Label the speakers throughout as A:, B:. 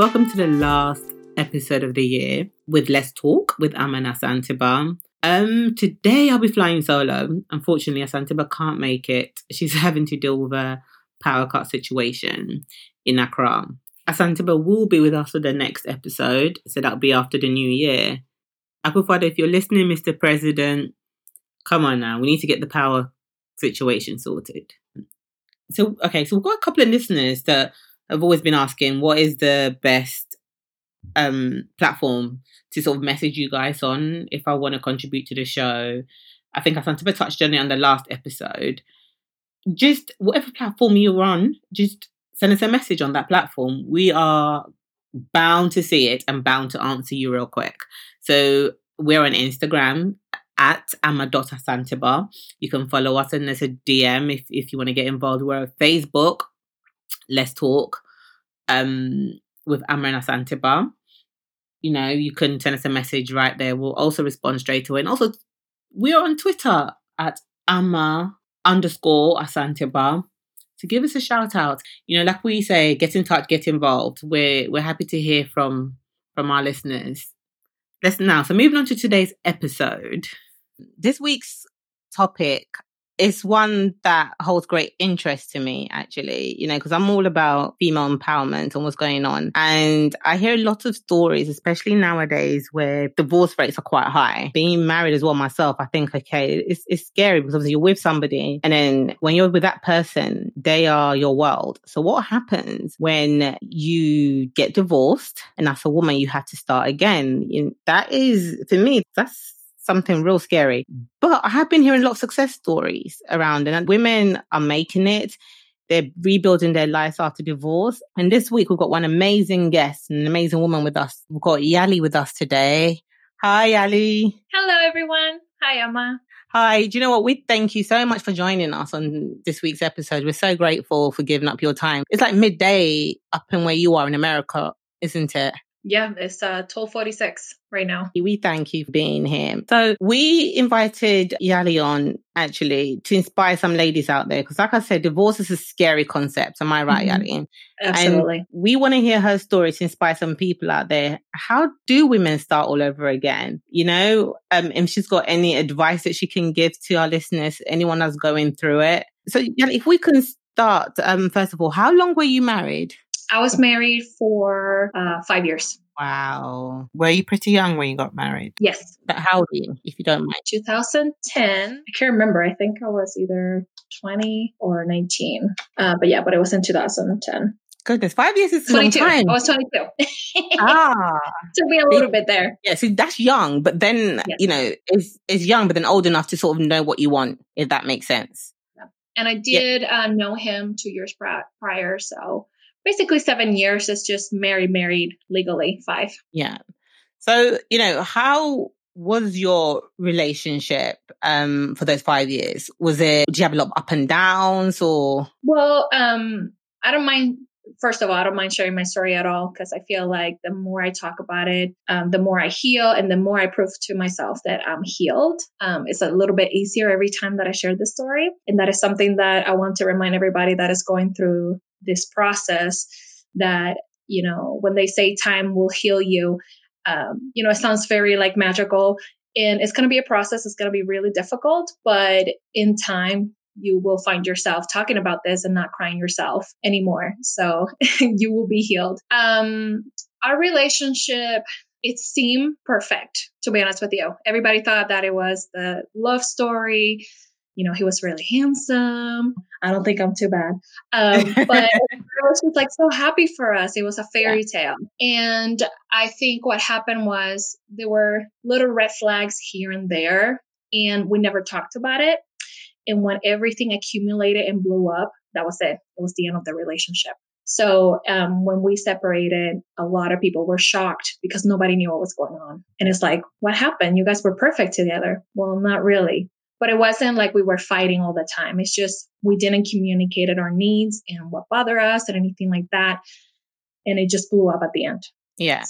A: welcome to the last episode of the year with Let's Talk with Ama and Asantiba. Um, today I'll be flying solo. Unfortunately, Asantiba can't make it. She's having to deal with a power cut situation in Accra. Asantiba will be with us for the next episode, so that'll be after the new year. Akufo-Addo, if you're listening, Mr. President, come on now, we need to get the power situation sorted. So, okay, so we've got a couple of listeners that have always been asking what is the best um platform to sort of message you guys on if I want to contribute to the show. I think I touched on it on the last episode. Just whatever platform you're on, just send us a message on that platform. We are bound to see it and bound to answer you real quick. So we're on Instagram at ama.asantiba. You can follow us and there's a DM if, if you want to get involved. We're on Facebook, Let's Talk, um, with Ama and Asantiba. You know, you can send us a message right there. We'll also respond straight away. And also, we're on Twitter at ama underscore asantiba. So give us a shout out. You know, like we say, get in touch, get involved. We're we're happy to hear from from our listeners. Let's now. So moving on to today's episode. This week's topic it's one that holds great interest to me, actually, you know, because I'm all about female empowerment and what's going on. And I hear a lot of stories, especially nowadays, where divorce rates are quite high. Being married as well myself, I think, okay, it's, it's scary because obviously you're with somebody and then when you're with that person, they are your world. So what happens when you get divorced and as a woman, you have to start again? You know, that is, for me, that's something real scary. But I have been hearing a lot of success stories around and women are making it. They're rebuilding their lives after divorce. And this week we've got one amazing guest, an amazing woman with us. We've got Yali with us today. Hi, Yali.
B: Hello, everyone. Hi, Emma.
A: Hi. Do you know what? We thank you so much for joining us on this week's episode. We're so grateful for giving up your time. It's like midday up in where you are in America, isn't it?
B: Yeah, it's uh, 1246 right now.
A: We thank you for being here. So we invited Yali on actually to inspire some ladies out there. Because like I said, divorce is a scary concept. Am I right, mm-hmm. Yali?
B: Absolutely.
A: And we want to hear her story to inspire some people out there. How do women start all over again? You know, um, if she's got any advice that she can give to our listeners, anyone that's going through it. So Yali, if we can start, um, first of all, how long were you married?
B: I was married for uh, five years.
A: Wow. Were you pretty young when you got married?
B: Yes.
A: But how old are you, if you don't mind?
B: 2010. I can't remember. I think I was either 20 or 19. Uh, but yeah, but it was in 2010.
A: Goodness, five years is
B: 22.
A: a long time.
B: I was 22.
A: ah.
B: Took me a little bit there.
A: Yeah, so that's young, but then, yes. you know, is is young, but then old enough to sort of know what you want, if that makes sense.
B: Yeah. And I did yeah. uh, know him two years prior, so basically seven years is just married, married legally, five.
A: Yeah. So, you know, how was your relationship um for those five years? Was it did you have a lot of up and downs or
B: well, um, I don't mind first of all, I don't mind sharing my story at all because I feel like the more I talk about it, um, the more I heal and the more I prove to myself that I'm healed. Um, it's a little bit easier every time that I share the story. And that is something that I want to remind everybody that is going through this process that you know when they say time will heal you um, you know it sounds very like magical. And it's going to be a process it's going to be really difficult but in time you will find yourself talking about this and not crying yourself anymore. So you will be healed. Um our relationship it seemed perfect to be honest with you. Everybody thought that it was the love story. You know, he was really handsome. I don't think I'm too bad. Um, but I was just like so happy for us. It was a fairy tale. And I think what happened was there were little red flags here and there, and we never talked about it. And when everything accumulated and blew up, that was it. It was the end of the relationship. So um, when we separated, a lot of people were shocked because nobody knew what was going on. And it's like, what happened? You guys were perfect together. Well, not really but it wasn't like we were fighting all the time. It's just we didn't communicate our needs and what bothered us and anything like that. And it just blew up at the end.
A: Yeah.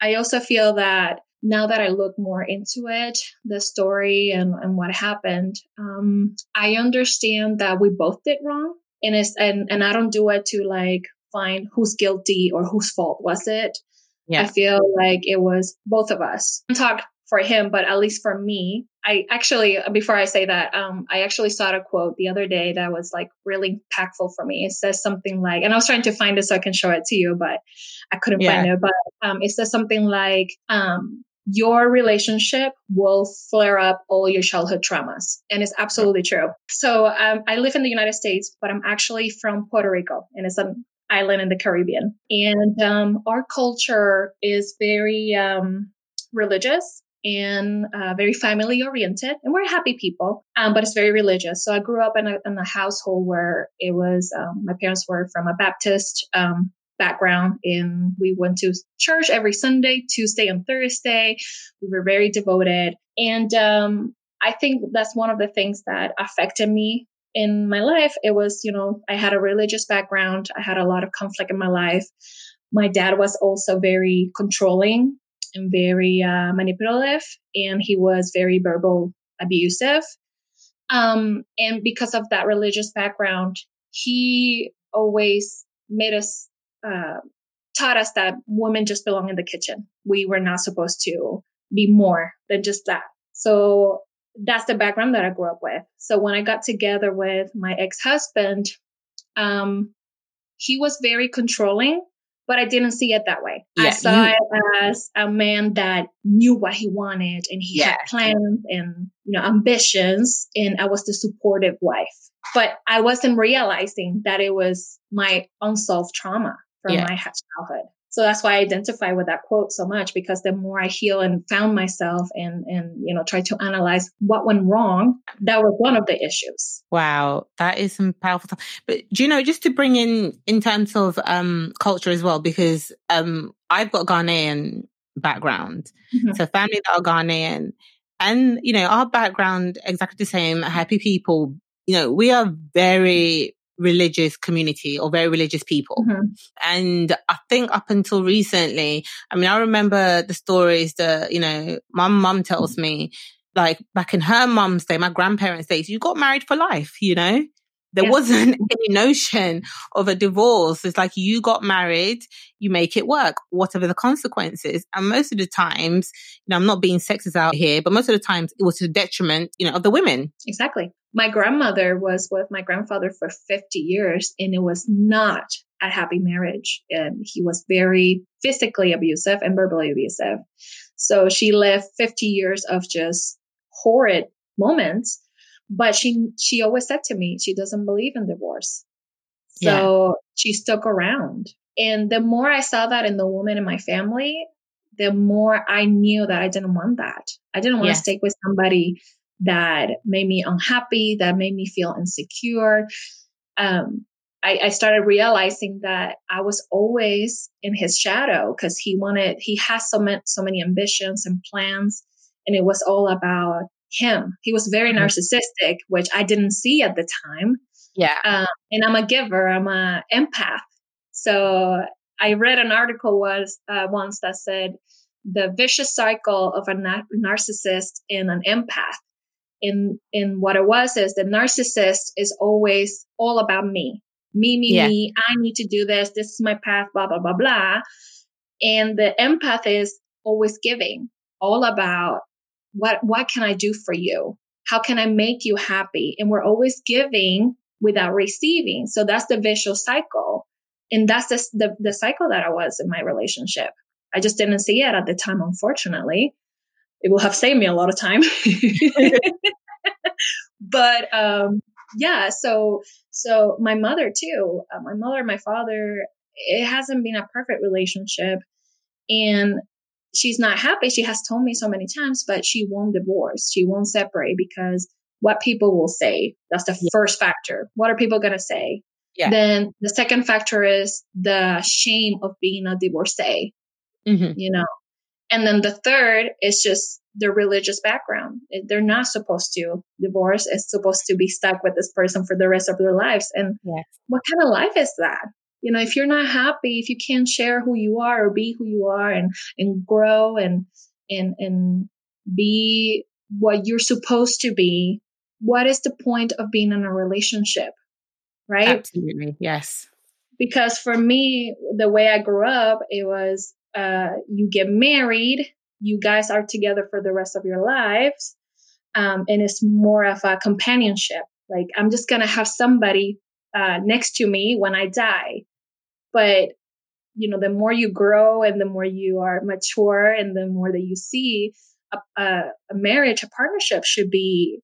B: I also feel that now that I look more into it, the story and, and what happened, um, I understand that we both did wrong. And it's and, and I don't do it to like find who's guilty or whose fault was it.
A: Yeah.
B: I feel like it was both of us. Talk for him, but at least for me, I actually before I say that, um, I actually saw a quote the other day that was like really impactful for me. It says something like, and I was trying to find it so I can show it to you, but I couldn't
A: Yeah.
B: find it. But um, it says something like, um, your relationship will flare up all your childhood traumas. And it's absolutely true. So um, I live in the United States, but I'm actually from Puerto Rico and it's an island in the Caribbean. And um, our culture is very um, religious and uh, very family oriented. And we're happy people, um, but it's very religious. So I grew up in a, in a household where it was, um, my parents were from a Baptist um, background and we went to church every Sunday, Tuesday and Thursday. We were very devoted. And um, I think that's one of the things that affected me in my life. It was, you know, I had a religious background, I had a lot of conflict in my life. My dad was also very controlling and very uh, manipulative, and he was very verbal abusive. Um, and because of that religious background, he always made us uh, taught us that women just belong in the kitchen. We were not supposed to be more than just that. So that's the background that I grew up with. So when I got together with my ex husband, um, he was very controlling, but I didn't see it that way. I saw
A: you-
B: it as a man that knew what he wanted and he had plans and you know ambitions, and I was the supportive wife. But I wasn't realizing that it was my unsolved trauma from
A: Yeah.
B: my childhood. So that's why I identify with that quote so much because the more I heal and found myself and and you know try to analyze what went wrong, that was one of the issues.
A: Wow, that is some powerful stuff. But do you know, just to bring in in terms of um culture as well, because um I've got Ghanaian background.
B: Mhm.
A: So family that are Ghanaian. And, you know, our background exactly the same, happy people, you know, we are very religious community or very religious people.
B: Mhm.
A: And I think up until recently, I mean, I remember the stories that, you know, my mum tells me, like back in her mum's day, my grandparents' days, you got married for life, you know? There wasn't any notion of a divorce. It's like you got married, you make it work, whatever the consequences. And most of the times, you know, I'm not being sexist out here, but most of the times it was to the detriment, you know, of the women.
B: Exactly. My grandmother was with my grandfather for 50 years and it was not a happy marriage. And he was very physically abusive and verbally abusive. So she lived 50 years of just horrid moments. But she she always said to me, she doesn't believe in divorce. So she stuck around. And the more I saw that in the woman in my family, the more I knew that I didn't want that. I didn't want
A: Yes.
B: to stick with somebody that made me unhappy, that made me feel insecure. Um, I, I started realizing that I was always in his shadow because he wanted, he has so many, so many ambitions and plans, and it was all about him. He was very
A: Mhm.
B: narcissistic, which I didn't see at the time.
A: Yeah.
B: Um, and I'm a giver. I'm a empath. So I read an article was uh, once that said the vicious cycle of a na- narcissist and an empath. In in what it was is the narcissist is always all about me, me, me,
A: Yeah.
B: me. I need to do this. This is my path. Blah blah blah blah. And the empath is always giving, all about what what can I do for you? How can I make you happy? And we're always giving without receiving. So that's the vicious cycle. And that's the, the, the cycle that I was in my relationship. I just didn't see it at the time, unfortunately. It will have saved me a lot of time. but um, yeah, so so my mother too, uh, my mother, my father, it hasn't been a perfect relationship. And she's not happy. She has told me so many times, but she won't divorce. She won't separate because what people will say. That's the
A: Yeah.
B: first factor. What are people going to say?
A: Yeah.
B: Then the second factor is the shame of being a divorcee,
A: hmm
B: you know. And then the third is just their religious background. They're not supposed to divorce. It's supposed to be stuck with this person for the rest of their lives. And
A: Yes.
B: what kind of life is that? You know, if you're not happy, if you can't share who you are or be who you are and and grow and and and be what you're supposed to be, what is the point of being in a relationship? Right?
A: Absolutely. Yes.
B: because for me, the way I grew up, it was uh, you get married, you guys are together for the rest of your lives, um, and it's more of a companionship. Like I'm just gonna have somebody uh, next to me when I die. But you know, the more you grow and the more you are mature, and the more that you see a, a, a marriage, a partnership should be,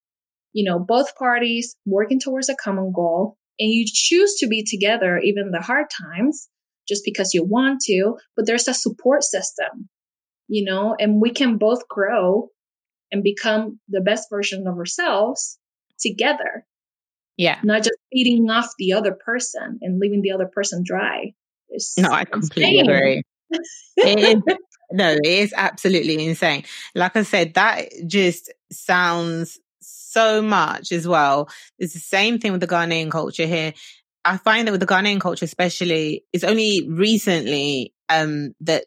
B: you know, both parties working towards a common goal, and you choose to be together even the hard times just because you want to. But there's a support system, you know, and we can both grow and become the best version of ourselves together
A: yeah.
B: Not just feeding off the other person and leaving the other person dry.
A: It's no, I completely insane. agree. it is, no, it is absolutely insane. Like I said, that just sounds so much as well. It's the same thing with the Ghanaian culture here. I find that with the Ghanaian culture, especially, it's only recently um, that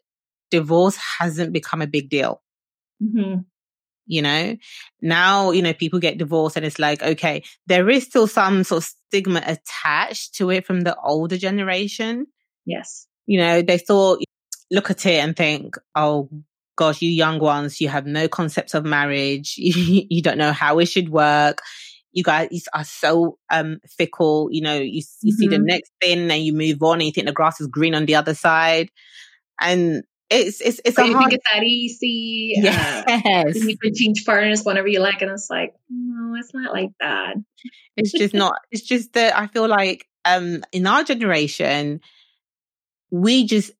A: divorce hasn't become a big deal. Mm-hmm you know now you know people get divorced and it's like okay there is still some sort of stigma attached to it from the older generation
B: yes
A: you know they still look at it and think oh gosh you young ones you have no concepts of marriage you, don't know how it should work you guys are so um fickle you know you, you mm-hmm. see the mm-hmm. next thing and you move on and you think the grass is green on the other side and it's it's it's
B: a you hard... think it's that easy. Yes. Uh, you can change partners whenever you like, and it's like, no, it's not like that.
A: It's just not. It's just that I feel like um in our generation, we just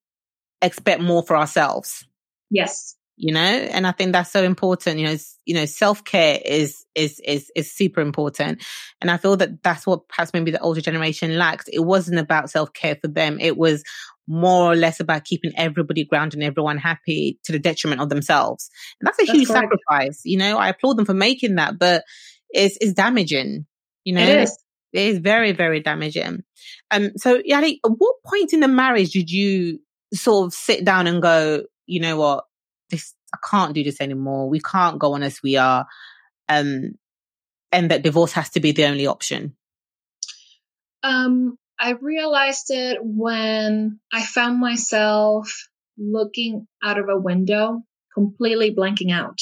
A: expect more for ourselves.
B: Yes.
A: You know, and I think that's so important. You know, you know, self care is is is is super important, and I feel that that's what perhaps maybe the older generation lacked. It wasn't about self care for them. It was more or less about keeping everybody grounded and everyone happy to the detriment of themselves. And that's a that's huge correct. sacrifice. You know, I applaud them for making that, but it's, it's damaging. You know,
B: it is.
A: It is very, very damaging. Um, so Yali, at what point in the marriage did you sort of sit down and go, you know what, this, I can't do this anymore. We can't go on as we are. Um, and that divorce has to be the only option.
B: Um, I realized it when I found myself looking out of a window, completely blanking out.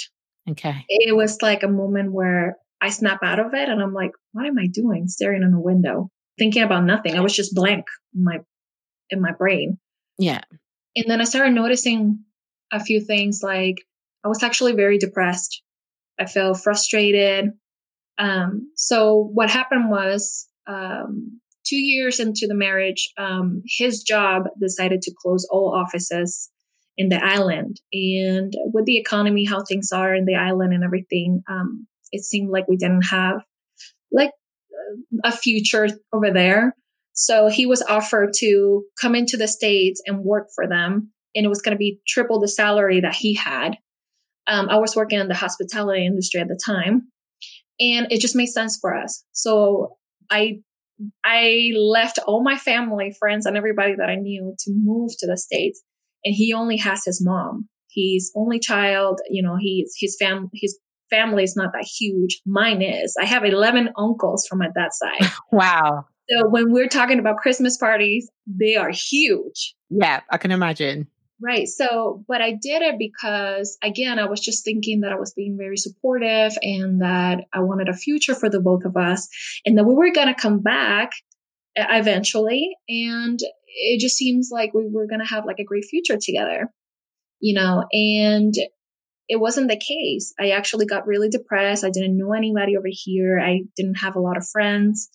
A: Okay.
B: It was like a moment where I snap out of it and I'm like, what am I doing staring in a window, thinking about nothing? I was just blank in my in my brain.
A: Yeah.
B: And then I started noticing a few things like I was actually very depressed. I felt frustrated. Um, so what happened was um, two years into the marriage, um, his job decided to close all offices in the island. And with the economy, how things are in the island and everything, um, it seemed like we didn't have like a future over there. So he was offered to come into the States and work for them. And it was going to be triple the salary that he had. Um, I was working in the hospitality industry at the time. And it just made sense for us. So I I left all my family, friends, and everybody that I knew to move to the States. And he only has his mom. He's only child, you know, he's his fam his family is not that huge. Mine is. I have 11 uncles from my dad's side.
A: wow.
B: So when we're talking about Christmas parties, they are huge.
A: Yeah, I can imagine.
B: Right. So, but I did it because, again, I was just thinking that I was being very supportive and that I wanted a future for the both of us and that we were going to come back eventually. And it just seems like we were going to have like a great future together, you know, and it wasn't the case. I actually got really depressed. I didn't know anybody over here. I didn't have a lot of friends.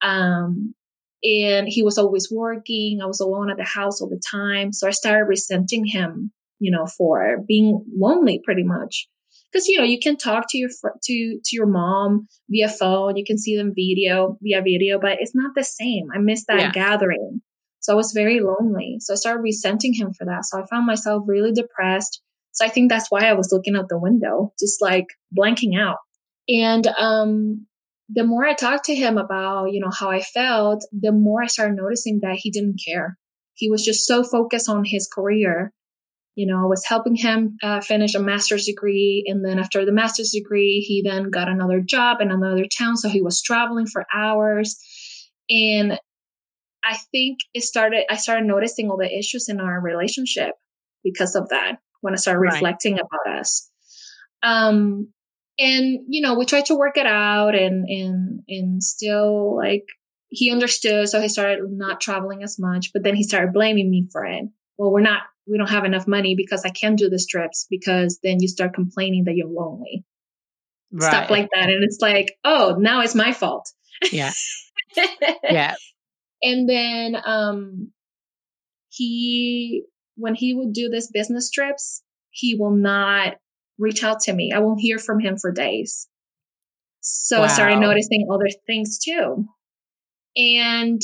B: Um, and he was always working. I was alone at the house all the time. So I started resenting him, you know, for being lonely pretty much. Because you know you can talk to your fr- to to your mom via phone, you can see them video via video, but it's not the same. I miss that yeah. gathering, so I was very lonely. So I started resenting him for that. So I found myself really depressed. So I think that's why I was looking out the window, just like blanking out. And um, the more I talked to him about, you know, how I felt, the more I started noticing that he didn't care. He was just so focused on his career. You know, I was helping him uh, finish a master's degree. And then after the master's degree, he then got another job in another town. So he was traveling for hours. And I think it started, I started noticing all the issues in our relationship because of that when I started
A: Right.
B: reflecting about us. Um, and you know, we tried to work it out and, and, and still like he understood. So he started not traveling as much, but then he started blaming me for it. Well, we're not, we don't have enough money because I can't do the trips because then you start complaining that you're lonely.
A: Right.
B: Stuff like that. And it's like, oh, now it's my fault.
A: Yeah. Yeah.
B: and then um he when he would do this business trips he will not reach out to me. I won't hear from him for days. So i started noticing other things too. And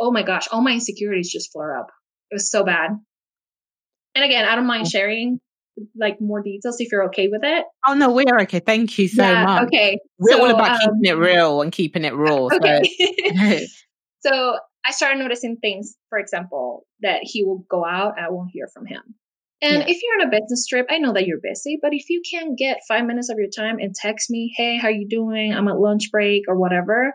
B: oh my gosh all my insecurities just flare up. It was so bad. And again i don't mind sharing like more details if you're okay with it.
A: Oh no, we're okay. Thank you so
B: yeah
A: much.
B: okay.
A: We're all about
B: um,
A: keeping it real and keeping it raw.
B: okay.
A: So
B: So I started noticing things, for example, that he will go out, I won't hear from him. And
A: Yeah.
B: if you're on a business trip, I know that you're busy, but if you can get five minutes of your time and text me, hey, how you doing? I'm at lunch break or whatever.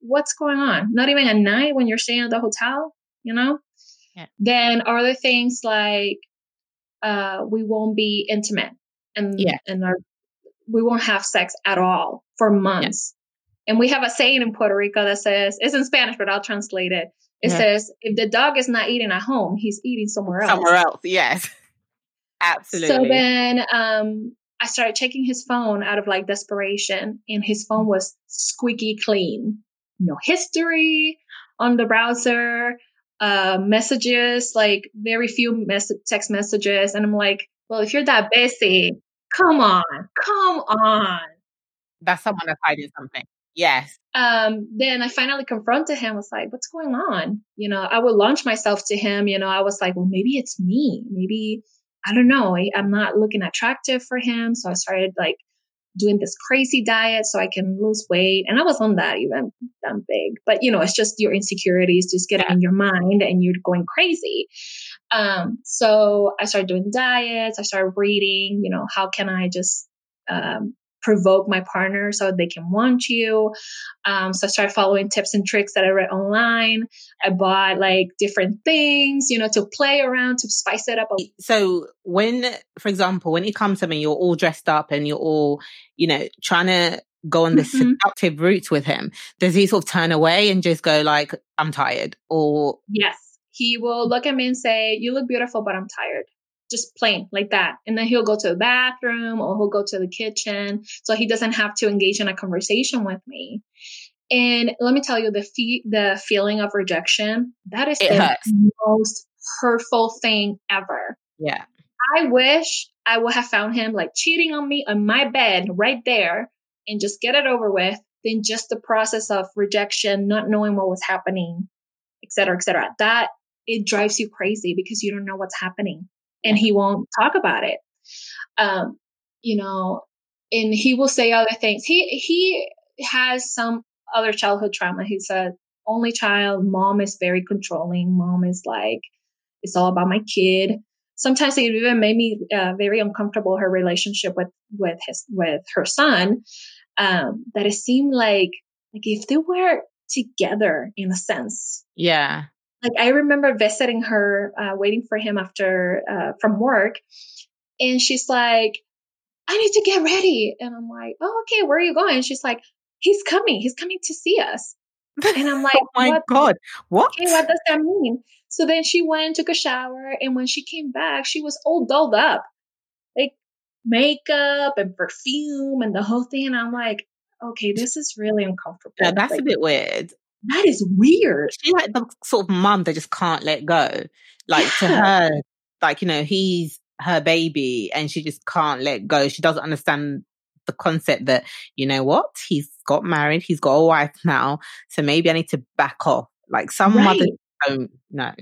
B: What's going on? Not even at night when you're staying at the hotel, you know?
A: Yeah.
B: Then other things like uh, we won't be intimate and
A: Yeah.
B: and our, we won't have sex at all for months. And we have a saying in Puerto Rico that says, it's in Spanish, but I'll translate it. It
A: Yeah.
B: says, if the dog is not eating at home, he's eating somewhere else.
A: somewhere else, yes. Absolutely.
B: So then um, I started checking his phone out of like desperation, and his phone was squeaky clean. No history on the browser, uh, messages, like very few mess- text messages. And I'm like, well, if you're that busy, come on, come on.
A: That's someone that's hiding something. Yes.
B: um, then I finally confronted him. Was like, "What's going on?" You know, I would launch myself to him. You know, I was like, "Well, maybe it's me. Maybe I don't know. I, I'm not looking attractive for him." So I started like doing this crazy diet so I can lose weight, and I was on that even that big. But you know, it's just your insecurities just getting
A: Yeah.
B: in your mind, and you're going crazy. Um, so I started doing diets. I started reading. You know, how can I just um, provoke my partner so they can want you. Um, so I started following tips and tricks that I read online. I bought like different things, you know, to play around, to spice it up. A-
A: So when, for example, when you come to me, you're all dressed up and you're all, you know, trying to go on this
B: Mhm.
A: seductive route with him, does he sort of turn away and just go like, I'm tired? Or
B: yes. He will look at me and say, You look beautiful, but I'm tired. Just plain like that. And then he'll go to the bathroom or he'll go to the kitchen. So he doesn't have to engage in a conversation with me. And let me tell you, the fe- the feeling of rejection, that is
A: It
B: the
A: hurts.
B: most hurtful thing ever.
A: yeah,
B: I wish I would have found him like cheating on me on my bed right there and just get it over with than just the process of rejection, not knowing what was happening, et cetera, et cetera. That it drives you crazy because you don't know what's happening and he won't talk about it. Um, you know, and he will say other things. He, he has some other childhood trauma. He's a only child. Mom is very controlling. Mom is like, it's all about my kid sometimes it even made me uh, very uncomfortable her relationship with with his with her son um that it seemed like like if they were together in a sense
A: yeah,
B: like i remember visiting her uh, waiting for him after uh, from work and she's like i need to get ready and i'm like oh okay where are you going she's like he's coming he's coming to see us and i'm like
A: oh my
B: what
A: God, what?
B: okay, what does that mean? So then she went, took a shower, and when she came back, she was all dolled up, like makeup and perfume and the whole thing. And I'm like, okay, this is really uncomfortable.
A: No, that's
B: Like,
A: a bit weird.
B: That is weird.
A: She like the sort of mum that just can't let go. Like to her, like, you know, he's her baby and she just can't let go. She doesn't understand the concept that, you know what, he's got married, he's got a wife now. So maybe I need to back off. Like some
B: Right.
A: mothers don't know.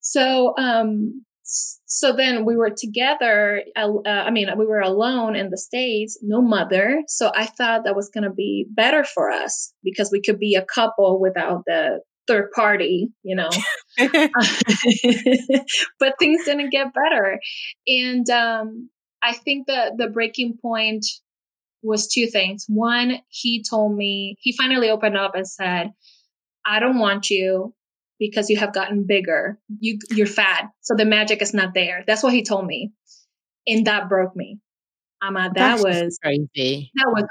B: So, um, so then we were together. Uh, uh, I mean, we were alone in the States, no mother. So I thought that was going to be better for us because we could be a couple without the third party, you know. but things didn't get better. And um, I think the the breaking point was two things. One, he told me he finally opened up and said, "I don't want you. Because you have gotten bigger. You you're fat, so the magic is not there. That's what he told me, and that broke me. Ama, that
A: That's
B: was
A: crazy.
B: that was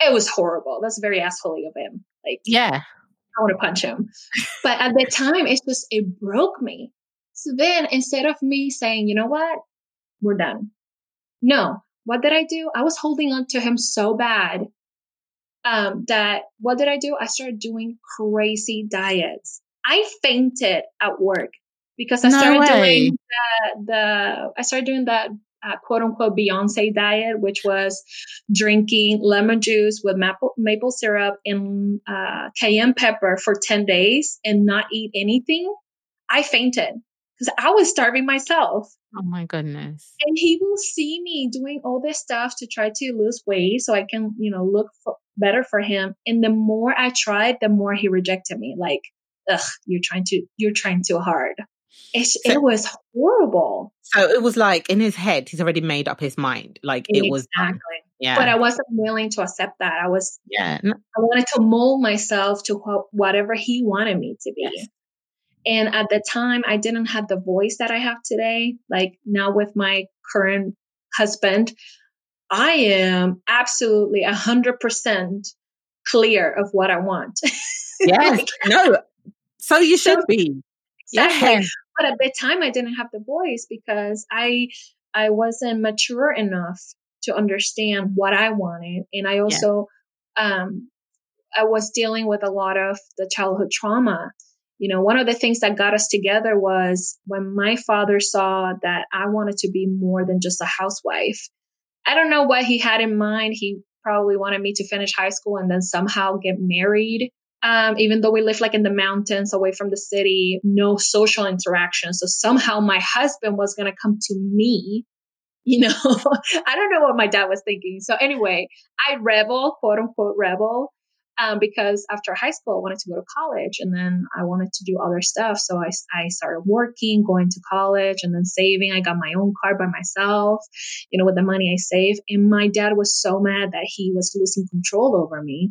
B: it was horrible. That's very assholey of him. Like
A: Yeah.
B: I want to punch him. But at the time, it just it broke me. So then, instead of me saying, you know what, we're done. No, what did I do? I was holding on to him so bad um, that what did I do? I started doing crazy diets. I fainted at work because I
A: No
B: started
A: way.
B: doing the, the I started doing that uh, quote unquote Beyonce diet, which was drinking lemon juice with maple, maple syrup and uh, cayenne pepper for 10 days and not eat anything. I fainted because I was starving myself.
A: Oh my goodness.
B: And he will see me doing all this stuff to try to lose weight so I can, you know, look for, better for him. And the more I tried, the more he rejected me. Like, ugh, you're trying to, you're trying too hard. It's,
A: So-
B: it was horrible.
A: So it was like in his head, he's already made up his mind. Like it was
B: exactly.
A: Yeah.
B: But I wasn't willing to accept that. I was,
A: yeah.
B: I wanted to mold myself to wh- whatever he wanted me to be.
A: Yes.
B: And at the time, I didn't have the voice that I have today. Like now with my current husband, I am absolutely a hundred percent clear of what I want.
A: Yes.
B: Like,
A: no. So you
B: So-
A: should be.
B: exactly.
A: Yeah.
B: But at the time, I didn't have the voice because I I wasn't mature enough to understand what I wanted, and I also um, I was dealing with a lot of the childhood trauma. You know, one of the things that got us together was when my father saw that I wanted to be more than just a housewife. I don't know what he had in mind. He probably wanted me to finish high school and then somehow get married. Um, even though we live like in the mountains away from the city, no social interaction. So somehow my husband was going to come to me. You know, I don't know what my dad was thinking. So anyway, I rebel, quote unquote, rebel, um, because after high school, I wanted to go to college and then I wanted to do other stuff. So I, I started working, going to college, and then saving. I got my own car by myself, you know, with the money I saved. And my dad was so mad that he was losing control over me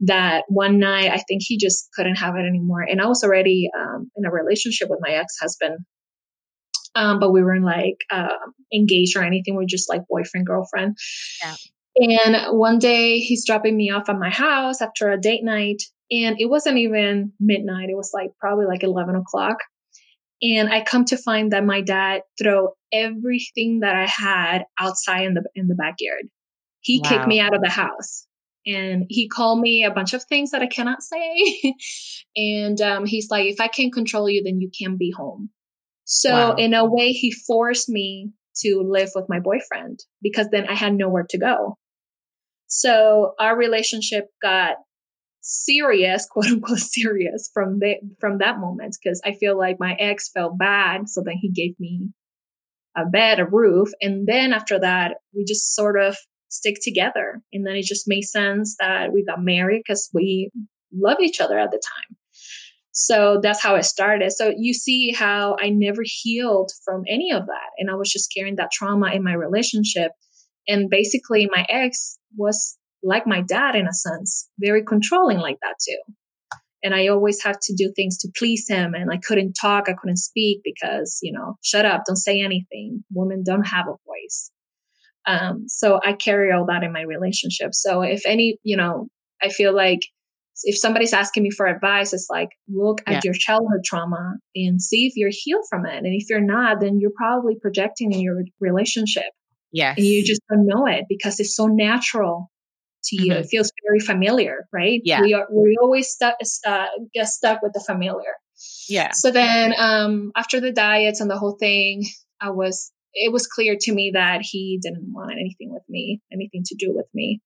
B: that one night I think he just couldn't have it anymore. And I was already um, in a relationship with my ex husband. Um, but we weren't like um engaged or anything. We are just like boyfriend, girlfriend.
A: Yeah.
B: And one day he's dropping me off at my house after a date night. And it wasn't even midnight. It was like probably like 11 o'clock. And I come to find that my dad threw everything that I had outside in the in the backyard. He
A: Wow.
B: kicked me out of the house. And he called me a bunch of things that I cannot say. and um, he's like, if I can't control you, then you can't be home. So
A: Wow.
B: in a way, he forced me to live with my boyfriend because then I had nowhere to go. So our relationship got serious, quote unquote serious from the, from that moment because I feel like my ex felt bad, so then he gave me a bed, a roof, and then after that we just sort of stick together, and then it just made sense that we got married because we love each other at the time. So that's how it started. So you see how I never healed from any of that. And I was just carrying that trauma in my relationship. And basically, my ex was like my dad in a sense, very controlling like that too. And I always had to do things to please him. And I couldn't talk, I couldn't speak because, you know, shut up, don't say anything. Women don't have a voice. Um, so I carry all that in my relationship. So if any, you know, I feel like if somebody's asking me for advice, it's like look at
A: Yeah.
B: your childhood trauma and see if you're healed from it. And if you're not, then you're probably projecting in your relationship
A: Yes.
B: and you just don't know it because it's so natural to you.
A: Mhm.
B: It feels very familiar, right?
A: Yeah.
B: We are we always stuck uh, get stuck with the familiar.
A: yeah.
B: So then um, after the diets and the whole thing, I was it was clear to me that he didn't want anything with me, anything to do with me.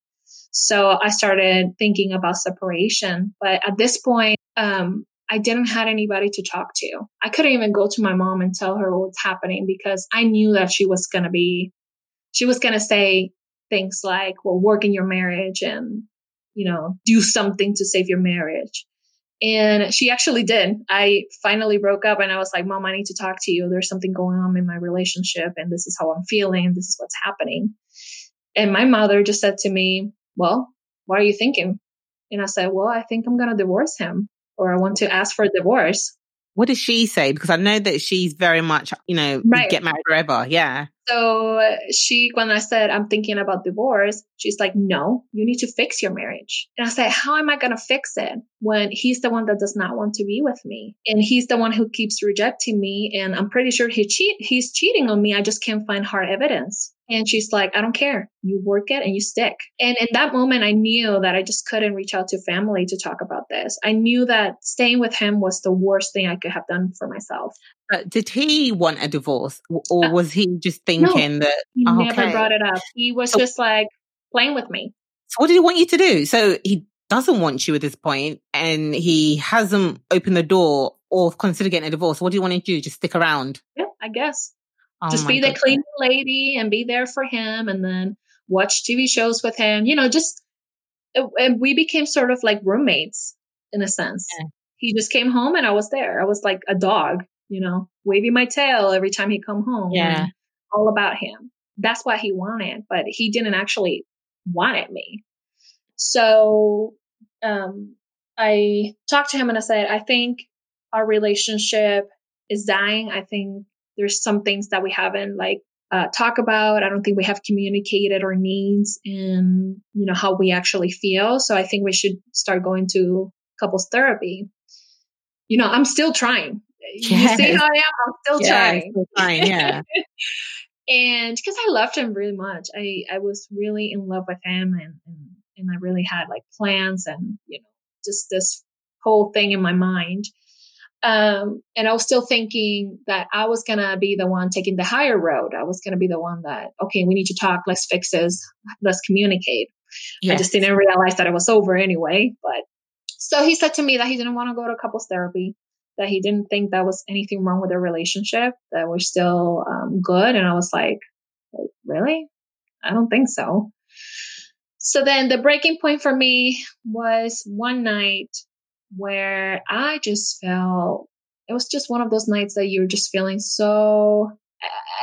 B: So I started thinking about separation. But at this point, um, I didn't have anybody to talk to. I couldn't even go to my mom and tell her what's happening because I knew that she was gonna be she was gonna say things like, well, work in your marriage and, you know, do something to save your marriage. And she actually did. I finally broke up and I was like, Mom, I need to talk to you. There's something going on in my relationship and this is how I'm feeling. This is what's happening. And my mother just said to me, Well, what are you thinking? And I said, Well, I think I'm going to divorce him or I want to ask for a divorce.
A: What does she say? Because I know that she's very much, you know,
B: Right.
A: get married forever. Yeah.
B: So she, when I said I'm thinking about divorce, she's like, "No, you need to fix your marriage." And I said, "How am I going to fix it when he's the one that does not want to be with me, and he's the one who keeps rejecting me, and I'm pretty sure he cheat, he's cheating on me. I just can't find hard evidence." And she's like, "I don't care. You work it and you stick." And in that moment, I knew that I just couldn't reach out to family to talk about this. I knew that staying with him was the worst thing I could have done for myself.
A: But did he want a divorce or-
B: Uh,
A: was he just thinking that?
B: He
A: Oh,
B: never brought it up. He was
A: So-
B: just like playing with me.
A: So what did he want you to do? So he doesn't want you at this point and he hasn't opened the door or considered getting a divorce. What do you want to do? Just stick around?
B: Yeah, I guess.
A: Oh
B: just be the
A: goodness.
B: cleaning lady and be there for him and then watch TV shows with him. You know, just and we became sort of like roommates in a sense.
A: Yeah.
B: He just came home and I was there. I was like a dog, you know, waving my tail every time he come home.
A: Yeah.
B: All about him. That's what he wanted, but he didn't actually wanted me. So um I talked to him and I said, I think our relationship is dying. I think there's some things that we haven't like uh, talk about. I don't think we have communicated our needs and you know how we actually feel. So I think we should start going to couples therapy. You know, I'm still trying. You see how I am? I'm still
A: Yeah,
B: trying.
A: still trying, yeah.
B: and because I loved him really much, I I was really in love with him, and and, and I really had like plans and you know just this whole thing in my mind. Um, and I was still thinking that I was gonna be the one taking the higher road. I was gonna be the one that okay, we need to talk, let's fix this, let's communicate. I just didn't realize that it was over anyway. But so he said to me that he didn't want to go to couples therapy, that he didn't think that was anything wrong with their relationship, that we're still um, good. And I was like, "Like, really? I don't think so. So then the breaking point for me was one night where I just felt it was just one of those nights that you're just feeling so.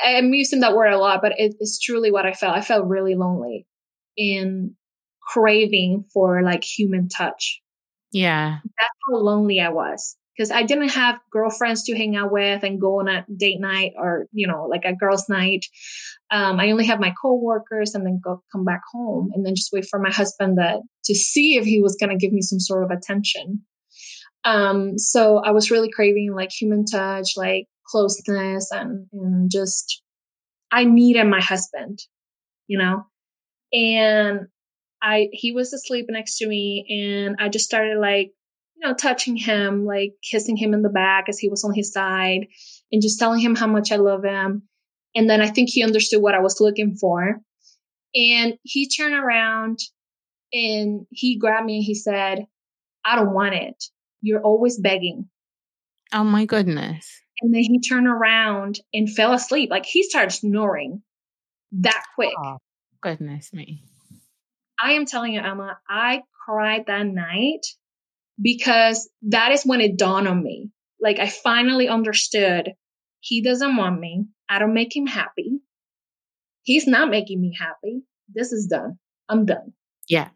B: I'm using that word a lot, but it, it's truly what I felt. I felt really lonely and craving for like human touch.
A: Yeah.
B: That's how lonely I was because I didn't have girlfriends to hang out with and go on a date night or you know like a girls' night. Um, I only have my coworkers and then go come back home and then just wait for my husband that to see if he was gonna give me some sort of attention. Um, so I was really craving like human touch, like closeness, and and just I needed my husband, you know, and I he was asleep next to me, and I just started like you know touching him, like kissing him in the back as he was on his side, and just telling him how much I love him. And then I think he understood what I was looking for, and he turned around and he grabbed me and he said, "I don't want it. You're always begging."
A: Oh my goodness.
B: And then he turned around and fell asleep. Like he started snoring that quick.
A: Oh, goodness me.
B: I am telling you, Emma, I cried that night because that is when it dawned on me. Like I finally understood he doesn't want me. I don't make him happy. He's not making me happy. This is done. I'm done.
A: Yeah.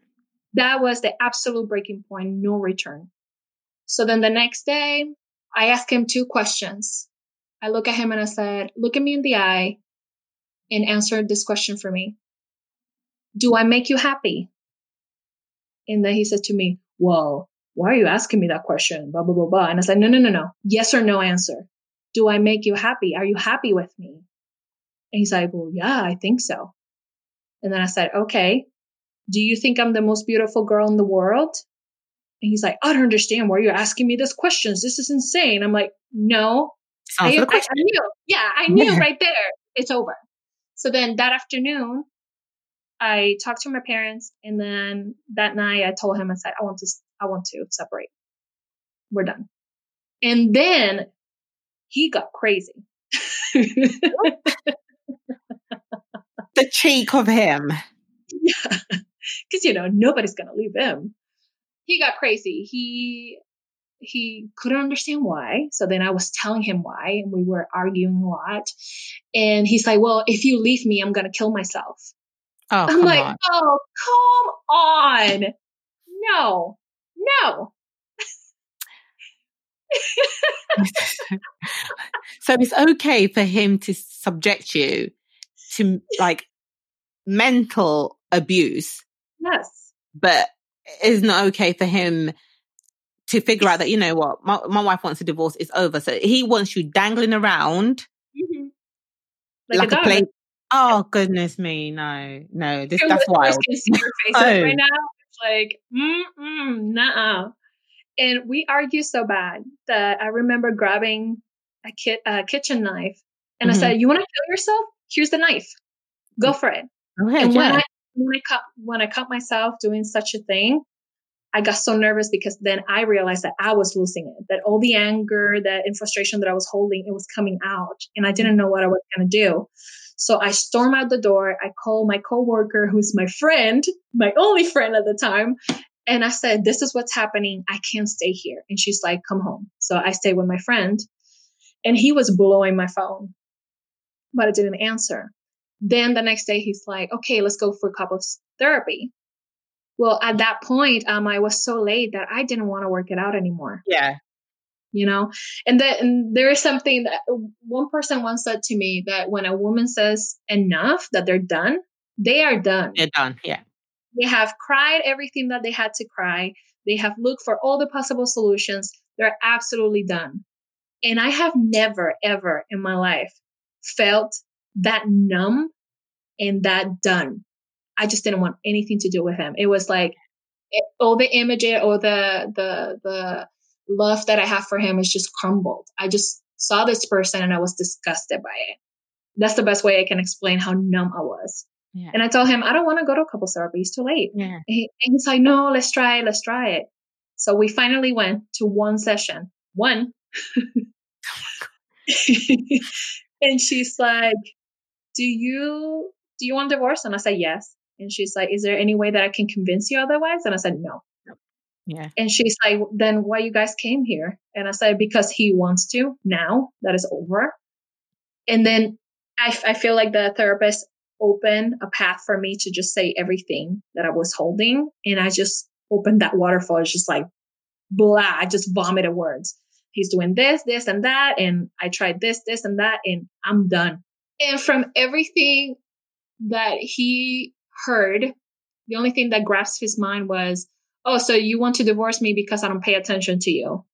B: That was the absolute breaking point, no return. So then the next day, I asked him two questions. I look at him and I said, Look at me in the eye and answer this question for me. Do I make you happy? And then he said to me, Well, why are you asking me that question? Blah, blah, blah, blah. And I said, No, no, no, no. Yes or no answer. Do I make you happy? Are you happy with me? And he's like, Well, yeah, I think so. And then I said, Okay. Do you think I'm the most beautiful girl in the world? And he's like, I don't understand why you're asking me these questions. This is insane. I'm like, No, I, I- I knew. Yeah, I knew
A: Yeah.
B: right there. It's over. So then that afternoon, I talked to my parents, and then that night I told him I said I want to I want to separate. We're done. And then he got crazy.
A: The cheek of him.
B: yeah, because you know nobody's gonna leave him. He got crazy. He he couldn't understand why. So then I was telling him why, and we were arguing a lot. And he's like, "Well, if you leave me, I'm gonna kill myself."
A: Oh,
B: I'm like,
A: on.
B: "Oh, come on, no, no."
A: so it's okay for him to subject you to like mental abuse.
B: Yes.
A: But it's not okay for him to figure out that, you know what, my, my wife wants a divorce, it's over. So he wants you dangling around mm-hmm. like, like, a, a plate. Oh goodness me, no, no, this that's wild.
B: Can see your face oh. right now. It's like, mm mm, nah. And we argue so bad that I remember grabbing a, ki- a kitchen knife and mm-hmm. I said, "You want to kill yourself? Here's the knife. Go for it."
A: Okay,
B: and
A: yeah.
B: when I when I cut when I cut myself doing such a thing, I got so nervous because then I realized that I was losing it, that all the anger, that frustration that I was holding, it was coming out, and I didn't know what I was going to do. So I storm out the door. I call my coworker, who's my friend, my only friend at the time, and I said, "This is what's happening. I can't stay here." And she's like, "Come home." So I stayed with my friend, and he was blowing my phone, but I didn't answer. Then the next day, he's like, "Okay, let's go for a couples therapy." Well, at that point, um, I was so late that I didn't want to work it out anymore.
A: Yeah.
B: You know, and then there is something that one person once said to me that when a woman says enough, that they're done, they are done.
A: They're done. Yeah.
B: They have cried everything that they had to cry. They have looked for all the possible solutions. They're absolutely done. And I have never, ever in my life felt that numb and that done. I just didn't want anything to do with him. It was like it, all the images or the the the love that I have for him is just crumbled. I just saw this person and I was disgusted by it. That's the best way I can explain how numb I was. Yeah. And I told him, I don't want to go to a couples therapy. It's too late.
A: Yeah. And,
B: he, and he's like, no, let's try it. Let's try it. So we finally went to one session. One. Oh and she's like, do you do you want divorce? And I said, yes. And she's like, Is there any way that I can convince you otherwise? And I said, No.
A: Yeah.
B: And she's like, Then why you guys came here? And I said, Because he wants to now that is over. And then I, I feel like the therapist opened a path for me to just say everything that I was holding. And I just opened that waterfall. It's just like, blah, I just vomited words. He's doing this, this, and that. And I tried this, this, and that. And I'm done. And from everything that he heard, the only thing that grasped his mind was, oh, so you want to divorce me because I don't pay attention to you.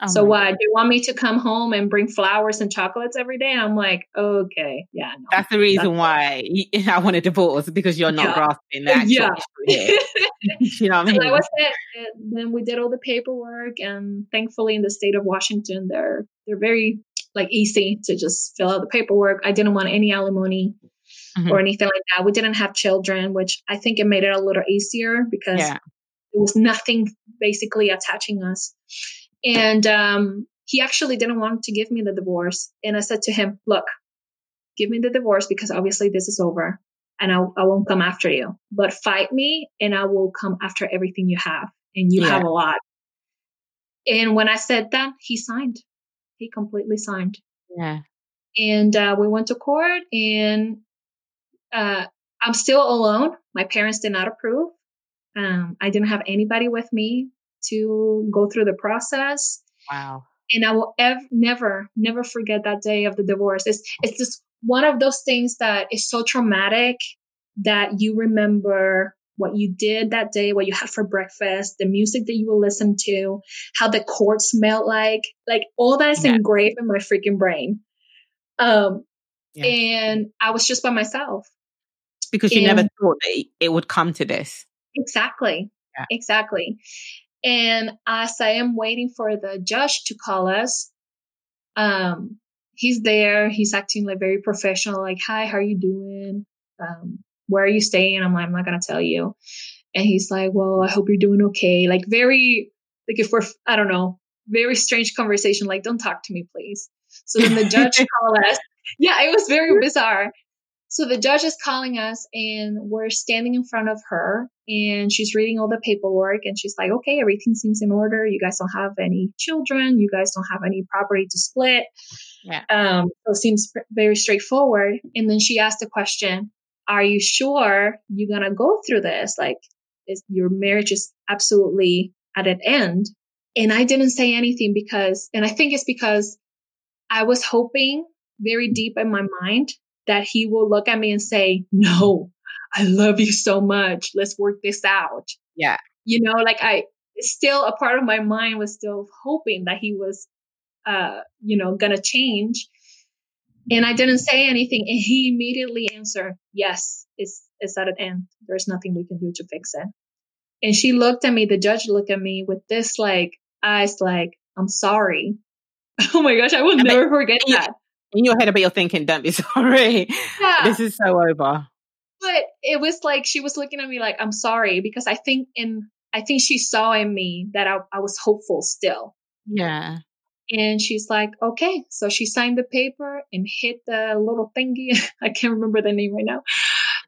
B: Oh so what? Do you want me to come home and bring flowers and chocolates every day? And I'm like, okay, yeah. No,
A: that's the reason that's why I want a divorce because you're not yeah. grasping that. Yeah. you know what I mean?
B: So it. Then we did all the paperwork, and thankfully, in the state of Washington, they're they're very like easy to just fill out the paperwork. I didn't want any alimony mm-hmm. or anything like that. We didn't have children, which I think it made it a little easier because yeah. there was nothing basically attaching us. And um, he actually didn't want to give me the divorce. And I said to him, Look, give me the divorce because obviously this is over and I, I won't come after you, but fight me and I will come after everything you have. And you yeah. have a lot. And when I said that, he signed. He completely signed.
A: Yeah.
B: And uh, we went to court, and uh, I'm still alone. My parents did not approve. Um, I didn't have anybody with me to go through the process.
A: Wow.
B: And I will ev- never, never forget that day of the divorce. It's, it's just one of those things that is so traumatic that you remember what you did that day, what you had for breakfast, the music that you will listen to, how the court smelled like, like all that is yeah. engraved in my freaking brain. Um, yeah. and I was just by myself
A: because you and, never thought that it would come to this.
B: Exactly. Yeah. Exactly. And as I am waiting for the judge to call us, um, he's there. He's acting like very professional, like, "Hi, how are you doing? Um, where are you staying?" I'm like, "I'm not gonna tell you." And he's like, "Well, I hope you're doing okay." Like very, like if we're, I don't know, very strange conversation. Like, don't talk to me, please. So then the judge called us. Yeah, it was very bizarre. So the judge is calling us and we're standing in front of her and she's reading all the paperwork and she's like, okay, everything seems in order. You guys don't have any children. You guys don't have any property to split.
A: Yeah.
B: Um, so it seems very straightforward. And then she asked the question, are you sure you're going to go through this? Like, is your marriage is absolutely at an end. And I didn't say anything because, and I think it's because I was hoping very deep in my mind that he will look at me and say, No, I love you so much. Let's work this out.
A: Yeah.
B: You know, like I still, a part of my mind was still hoping that he was, uh, you know, gonna change. And I didn't say anything. And he immediately answered, Yes, it's, it's at an end. There's nothing we can do to fix it. And she looked at me, the judge looked at me with this like eyes like, I'm sorry. Oh my gosh, I will never forget that.
A: In your head, but you're thinking, don't be sorry. Yeah. This is so over.
B: But it was like she was looking at me like, I'm sorry, because I think in I think she saw in me that I, I was hopeful still.
A: Yeah.
B: And she's like, okay. So she signed the paper and hit the little thingy. I can't remember the name right now.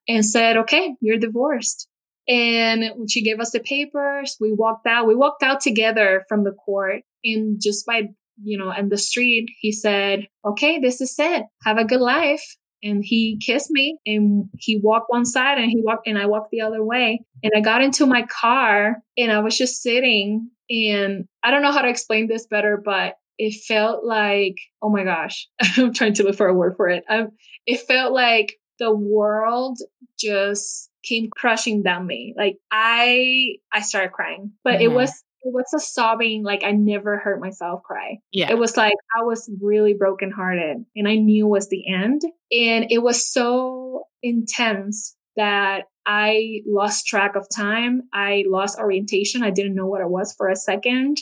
B: And said, okay, you're divorced. And she gave us the papers. We walked out. We walked out together from the court. And just by, you know, in the street, he said, okay, this is it. Have a good life. And he kissed me and he walked one side and he walked and I walked the other way. And I got into my car and I was just sitting and I don't know how to explain this better, but it felt like, oh my gosh, I'm trying to look for a word for it. Um, it felt like the world just came crushing down me. Like I I started crying. But mm-hmm. it was it was a sobbing like I never heard myself cry.
A: Yeah.
B: It was like I was really brokenhearted and I knew it was the end. And it was so intense that I lost track of time. I lost orientation. I didn't know what it was for a second.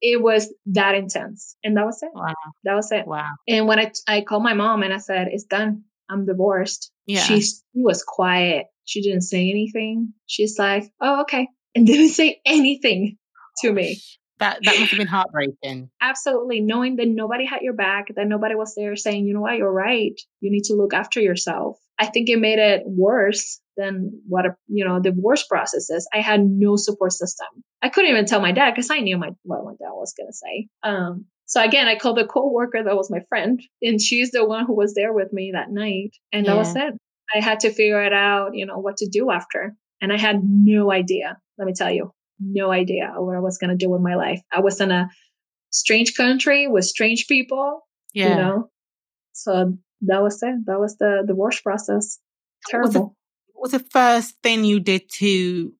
B: It was that intense. And that was it.
A: Wow.
B: That was it.
A: Wow.
B: And when I, I called my mom and I said, it's done. I'm divorced.
A: Yeah.
B: She, she was quiet. She didn't say anything. She's like, oh, okay. And didn't say anything to me.
A: That that must have been heartbreaking.
B: Absolutely. Knowing that nobody had your back, that nobody was there saying, you know what, you're right. You need to look after yourself. I think it made it worse than what a you know divorce process is. I had no support system. I couldn't even tell my dad because I knew my what my dad was gonna say. Um, so again, I called a co-worker that was my friend, and she's the one who was there with me that night, and yeah. that was it. I had to figure it out, you know, what to do after, and I had no idea. Let me tell you, no idea what I was gonna do with my life. I was in a strange country with strange people. Yeah. You know, so that was it. That was the divorce process. Terrible.
A: Was the first thing you did to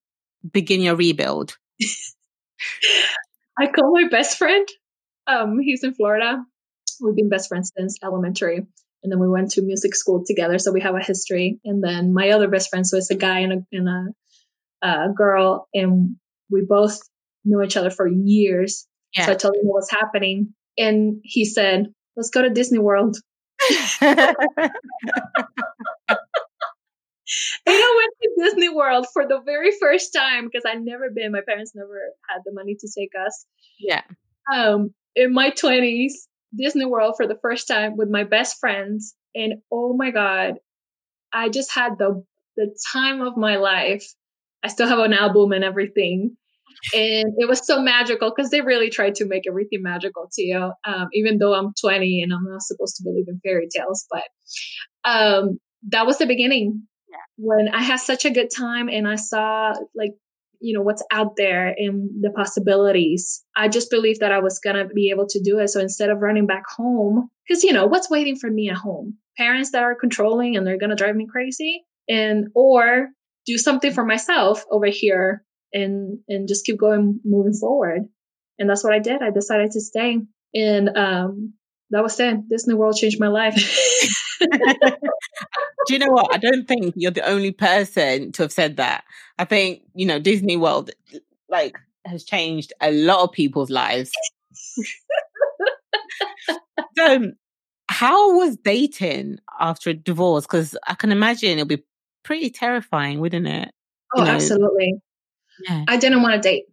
A: begin your rebuild?
B: I called my best friend. Um, he's in Florida. We've been best friends since elementary. And then we went to music school together. So we have a history. And then my other best friend, so it's a guy and a, and a, a girl. And we both knew each other for years. Yeah. So I told him what was happening. And he said, let's go to Disney World. and I went to Disney World for the very first time because I'd never been. My parents never had the money to take us.
A: Yeah.
B: Um, in my twenties, Disney World for the first time with my best friends, and oh my god, I just had the the time of my life. I still have an album and everything and it was so magical because they really tried to make everything magical to you um, even though i'm 20 and i'm not supposed to believe in fairy tales but um, that was the beginning. When i had such a good time and i saw like you know what's out there and the possibilities i just believed that i was going to be able to do it. So instead of running back home because you know what's waiting for me at home? Parents that are controlling and they're going to drive me crazy and or do something for myself over here and and just keep going moving forward. And that's what i did. I decided to stay and um that was it. Disney world changed my life
A: do you know what i don't think you're the only person to have said that i think you know disney world like has changed a lot of people's lives so how was dating after a divorce because i can imagine it'll be pretty terrifying wouldn't it
B: oh you know, absolutely yeah. I didn't want to date.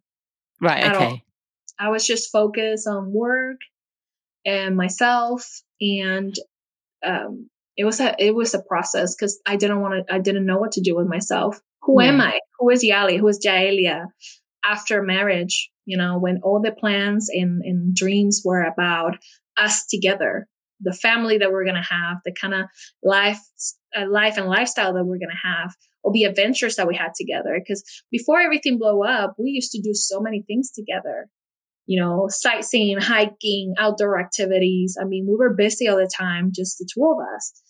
A: Right. Okay.
B: All. I was just focused on work and myself, and um, it was a it was a process because I didn't want to. I didn't know what to do with myself. Who am I? Who is Yali? Who is Jaelia? After marriage, you know, when all the plans and, and dreams were about us together, the family that we're gonna have, the kind of life, uh, life and lifestyle that we're gonna have, or the adventures that we had together. Because before everything blew up, we used to do so many things together. you know, sightseeing, hiking, outdoor activities. I mean, we were busy all the time, just the two of us.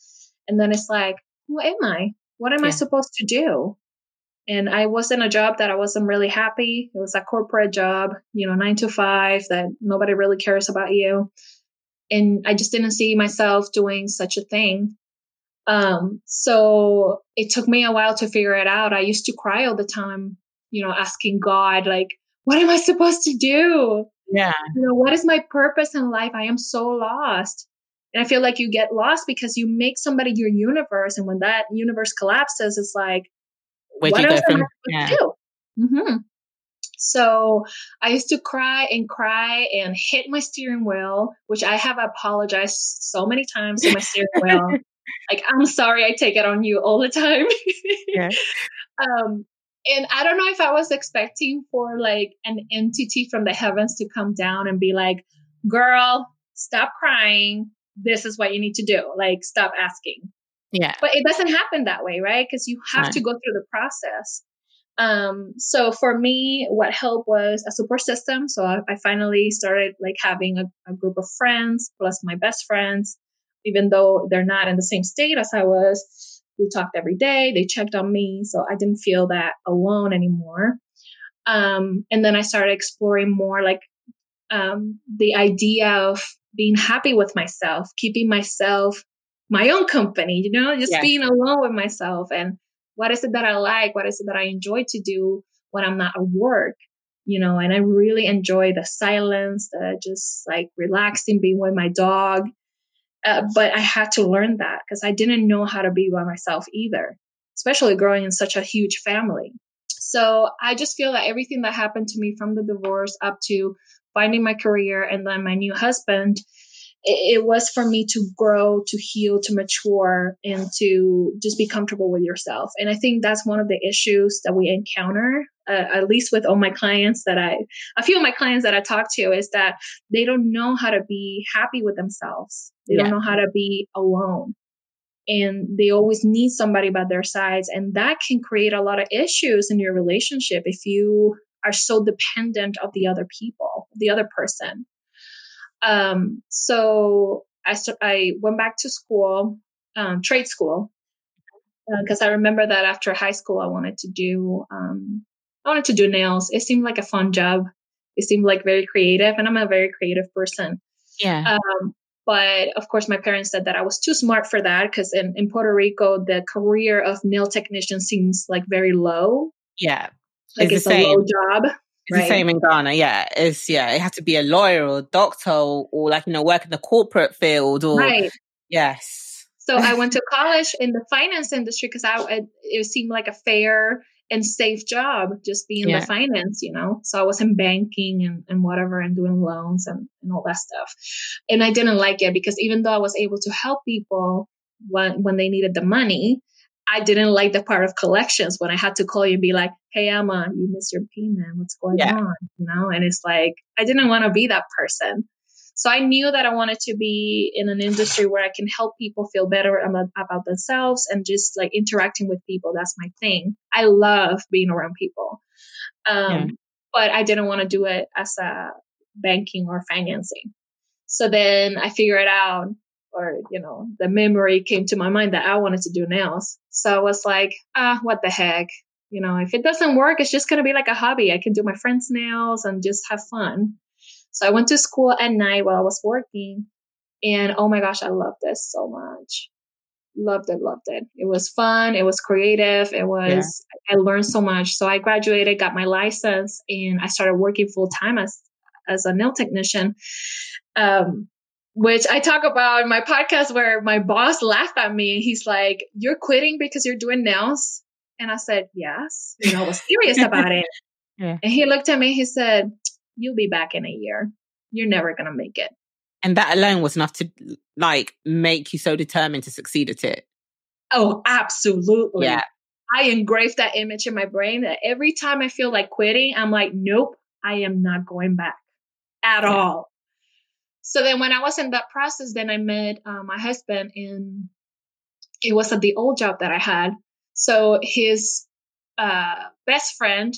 B: And then it's like, who am I? What am yeah. I supposed to do? And I was in a job that I wasn't really happy. It was a corporate job, you know, nine to five that nobody really cares about you. And I just didn't see myself doing such a thing. Um, so it took me a while to figure it out. I used to cry all the time, you know, asking God, like, what am I supposed to do?
A: Yeah.
B: You know, what is my purpose in life? I am so lost. And I feel like you get lost because you make somebody your universe. And when that universe collapses, it's like, Where'd what else am I yeah. do? Mm-hmm. So I used to cry and cry and hit my steering wheel, which I have apologized so many times to my steering wheel. like, I'm sorry, I take it on you all the time. yeah. Um, and I don't know if I was expecting for like an entity from the heavens to come down and be like, girl, stop crying. This is what you need to do. Like, stop asking.
A: Yeah.
B: But it doesn't happen that way, right? Because you have right. to go through the process. Um, so for me, what helped was a support system. So I, I finally started like having a, a, group of friends plus my best friends, even though they're not in the same state as I was. We talked every day. They checked on me. So I didn't feel that alone anymore. Um, and then I started exploring more like um, the idea of being happy with myself, keeping myself my own company, you know, just yes. being alone with myself and what is it that I like? What is it that I enjoy to do when I'm not at work? You know, and I really enjoy the silence, the just like relaxing, being with my dog. Uh, but I had to learn that because I didn't know how to be by myself either, especially growing in such a huge family. So I just feel that everything that happened to me from the divorce up to finding my career and then my new husband it, it was for me to grow, to heal, to mature, and to just be comfortable with yourself. And I think that's one of the issues that we encounter, uh, at least with all my clients that I, a few of my clients that I talk to, is that they don't know how to be happy with themselves. They yeah. don't know how to be alone and they always need somebody by their sides and that can create a lot of issues in your relationship if you are so dependent of the other people the other person um, so I, st- I went back to school, um, trade school, because uh, I remember that after high school, I wanted to do, um, I wanted to do nails. It seemed like a fun job. It seemed like very creative, and I'm a very creative person.
A: Yeah.
B: Um, but of course, my parents said that I was too smart for that because in, in Puerto Rico, the career of nail technician seems like very low.
A: Yeah.
B: Like it's, it's a low job.
A: Right. The same in Ghana, yeah. It's yeah, it has to be a lawyer or a doctor or, or like you know work in the corporate field or
B: right.
A: yes.
B: So I went to college in the finance industry because I it seemed like a fair and safe job just being yeah. the finance, you know. So I was in banking and, and whatever and doing loans and, and all that stuff. And I didn't like it because even though I was able to help people when when they needed the money, I didn't like the part of collections when I had to call you and be like, Hey, Emma, you missed your payment. What's going yeah. on? You know, and it's like, I didn't want to be that person. So I knew that I wanted to be in an industry where I can help people feel better about, themselves and just like interacting with people. That's my thing. I love being around people. Um, yeah. But I didn't want to do it as a banking or financing. So then I figured out or you know the memory came to my mind that i wanted to do nails so i was like ah what the heck. You know if it doesn't work it's just going to be like a hobby. I can do my friends nails and just have fun. So i went to school at night while i was working and oh my gosh i loved this so much. Loved it loved it. It was fun it was creative it was yeah. i learned so much. So i graduated got my license and i started working full time as as a nail technician. Um, which I talk about in my podcast where my boss laughed at me. He's like, You're quitting because you're doing nails? And I said, Yes. You know, I was serious about it. Yeah. And he looked at me, he said, You'll be back in a year. You're never going to make it.
A: And that alone was enough to like make you so determined to succeed at it.
B: Oh, absolutely.
A: Yeah.
B: I engraved that image in my brain that every time I feel like quitting, I'm like, nope, I am not going back at yeah. all. So then when I was in that process, then I met uh, my husband and it was at the old job that I had. So his uh, best friend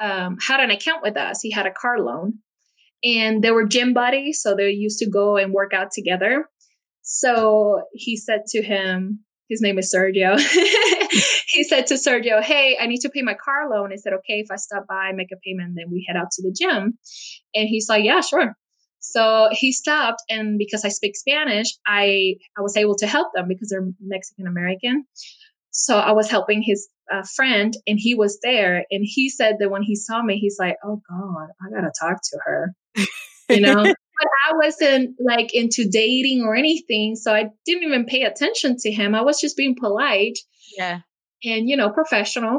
B: um, had an account with us. He had a car loan. and they were gym buddies, so they used to go and work out together. So he said to him, his name is Sergio. he said to Sergio, Hey, I need to pay my car loan. He said, Okay, if I stop by, make a payment, then we head out to the gym. And he's like, Yeah, sure. So he stopped, and because I speak Spanish, I I was able to help them because they're Mexican American. So I was helping his uh, friend, and he was there, and he said that when he saw me, he's like, "Oh God, I gotta talk to her," you know. but I wasn't like into dating or anything, so I didn't even pay attention to him. I was just being polite,
A: yeah,
B: and you know, professional.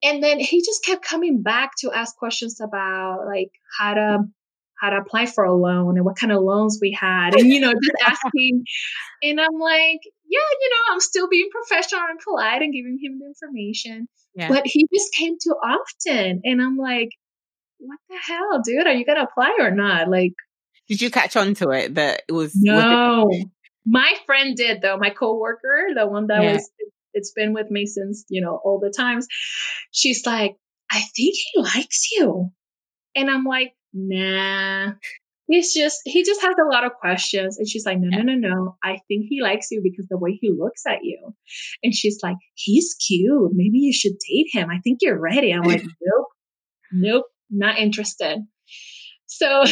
B: And then he just kept coming back to ask questions about like how to how to apply for a loan and what kind of loans we had and you know just asking and i'm like yeah you know i'm still being professional and polite and giving him the information yeah. but he just came too often and i'm like what the hell dude are you gonna apply or not like
A: did you catch on to it that it was
B: no was it- my friend did though my coworker the one that yeah. was it's been with me since you know all the times she's like i think he likes you and i'm like nah. He's just he just has a lot of questions. And she's like, no, no, no, no. I think he likes you because the way he looks at you. And she's like, he's cute. Maybe you should date him. I think you're ready. I'm like, nope, nope, not interested. So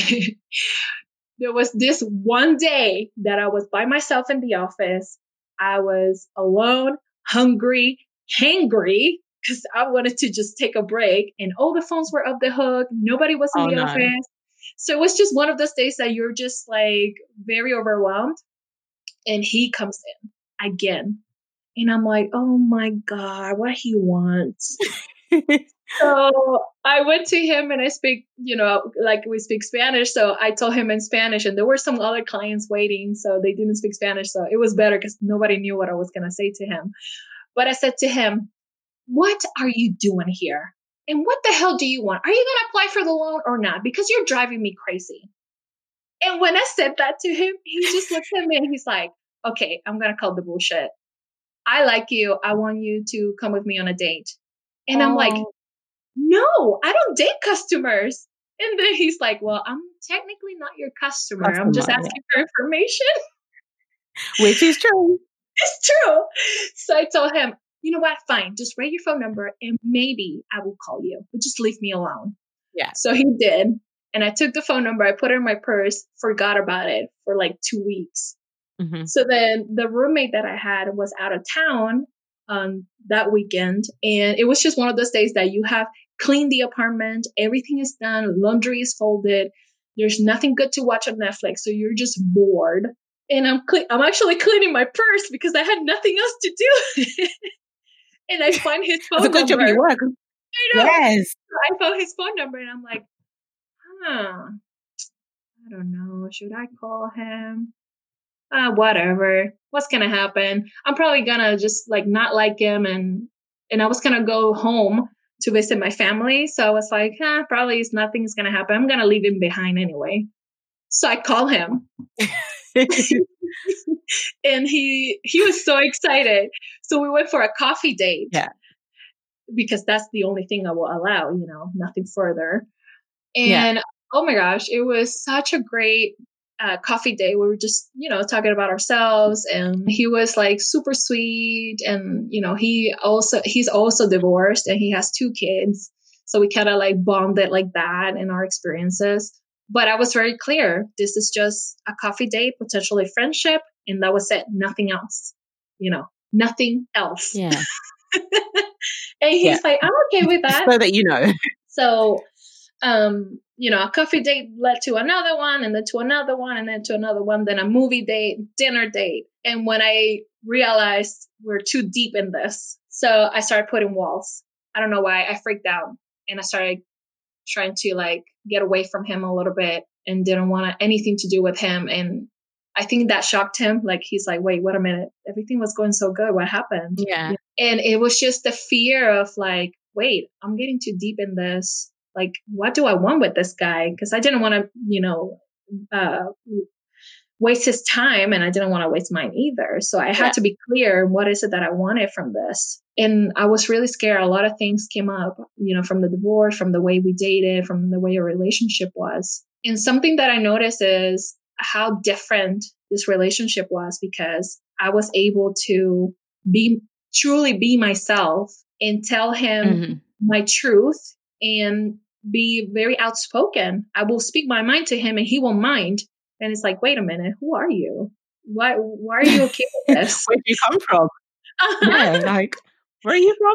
B: there was this one day that I was by myself in the office. I was alone, hungry, hangry, because I wanted to just take a break and all the phones were up the hook. Nobody was in oh, the no. office. So it was just one of those days that you're just like very overwhelmed. And he comes in again. And I'm like, oh my God, what he wants. so I went to him and I speak, you know, like we speak Spanish. So I told him in Spanish, and there were some other clients waiting. So they didn't speak Spanish. So it was better because nobody knew what I was going to say to him. But I said to him, what are you doing here? And what the hell do you want? Are you going to apply for the loan or not? Because you're driving me crazy. And when I said that to him, he just looks at me and he's like, okay, I'm going to call the bullshit. I like you. I want you to come with me on a date. And oh. I'm like, no, I don't date customers. And then he's like, well, I'm technically not your customer. customer I'm just asking yeah. for information.
A: Which is true.
B: It's true. So I told him, you know what? Fine. Just write your phone number and maybe I will call you, but just leave me alone.
A: Yeah.
B: So he did. And I took the phone number, I put it in my purse, forgot about it for like two weeks. Mm-hmm. So then the roommate that I had was out of town um, that weekend. And it was just one of those days that you have cleaned the apartment, everything is done, laundry is folded, there's nothing good to watch on Netflix. So you're just bored. And I'm cle- I'm actually cleaning my purse because I had nothing else to do. and I find his phone
A: That's a good
B: number.
A: Job you work. Yes.
B: I found his phone number and I'm like, huh. I don't know. Should I call him? Uh, whatever. What's gonna happen? I'm probably gonna just like not like him and and I was gonna go home to visit my family. So I was like, huh, probably nothing's gonna happen. I'm gonna leave him behind anyway. So I call him. and he he was so excited. So we went for a coffee date.
A: Yeah.
B: Because that's the only thing I will allow, you know, nothing further. And yeah. oh my gosh, it was such a great uh, coffee date. We were just, you know, talking about ourselves, and he was like super sweet. And you know, he also he's also divorced, and he has two kids. So we kind of like bonded like that in our experiences. But I was very clear this is just a coffee date, potentially friendship. And that was it, nothing else, you know, nothing else.
A: Yeah.
B: and he's yeah. like, I'm okay with that.
A: so that you know.
B: So, um, you know, a coffee date led to another one, and then to another one, and then to another one, then a movie date, dinner date. And when I realized we're too deep in this, so I started putting walls. I don't know why I freaked out and I started trying to like get away from him a little bit and didn't want anything to do with him. And I think that shocked him. Like he's like, wait, wait a minute. Everything was going so good. What happened?
A: Yeah.
B: And it was just the fear of like, wait, I'm getting too deep in this. Like, what do I want with this guy? Because I didn't want to, you know, uh, waste his time and I didn't want to waste mine either. So I had yeah. to be clear what is it that I wanted from this. And I was really scared. A lot of things came up, you know, from the divorce, from the way we dated, from the way our relationship was. And something that I noticed is how different this relationship was because I was able to be truly be myself and tell him mm-hmm. my truth and be very outspoken. I will speak my mind to him and he won't mind. And it's like, wait a minute, who are you? Why why are you okay with this?
A: Where do you come from? yeah, like where are you from?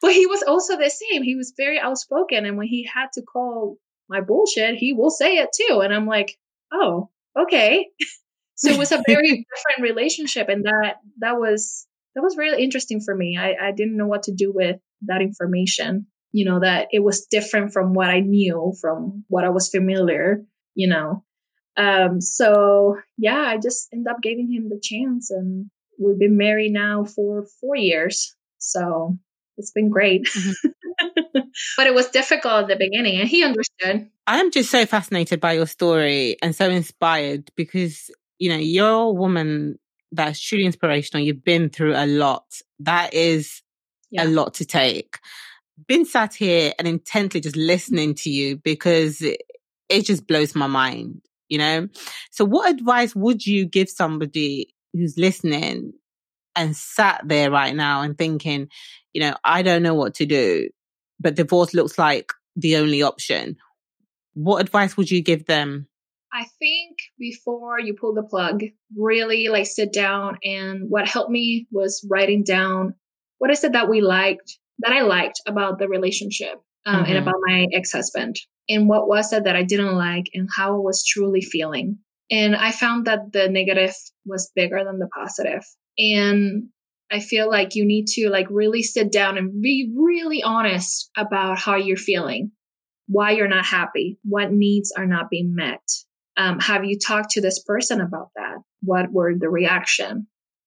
B: But he was also the same. He was very outspoken. And when he had to call my bullshit, he will say it too. And I'm like, oh, okay. so it was a very different relationship. And that that was that was really interesting for me. I, I didn't know what to do with that information. You know, that it was different from what I knew, from what I was familiar, you know. Um, so yeah, I just ended up giving him the chance and we've been married now for four years. So it's been great. Mm-hmm. but it was difficult at the beginning and he understood.
A: I am just so fascinated by your story and so inspired because, you know, you're a woman that's truly inspirational. You've been through a lot. That is yeah. a lot to take. Been sat here and intently just listening to you because it, it just blows my mind, you know? So what advice would you give somebody who's listening and sat there right now and thinking, you know, I don't know what to do, but divorce looks like the only option. What advice would you give them?
B: I think before you pull the plug, really like sit down and what helped me was writing down what is it that we liked, that I liked about the relationship um, mm-hmm. and about my ex husband, and what was it that I didn't like and how I was truly feeling. And I found that the negative was bigger than the positive. And I feel like you need to like really sit down and be really honest about how you're feeling, why you're not happy, what needs are not being met. Um, have you talked to this person about that? What were the reaction?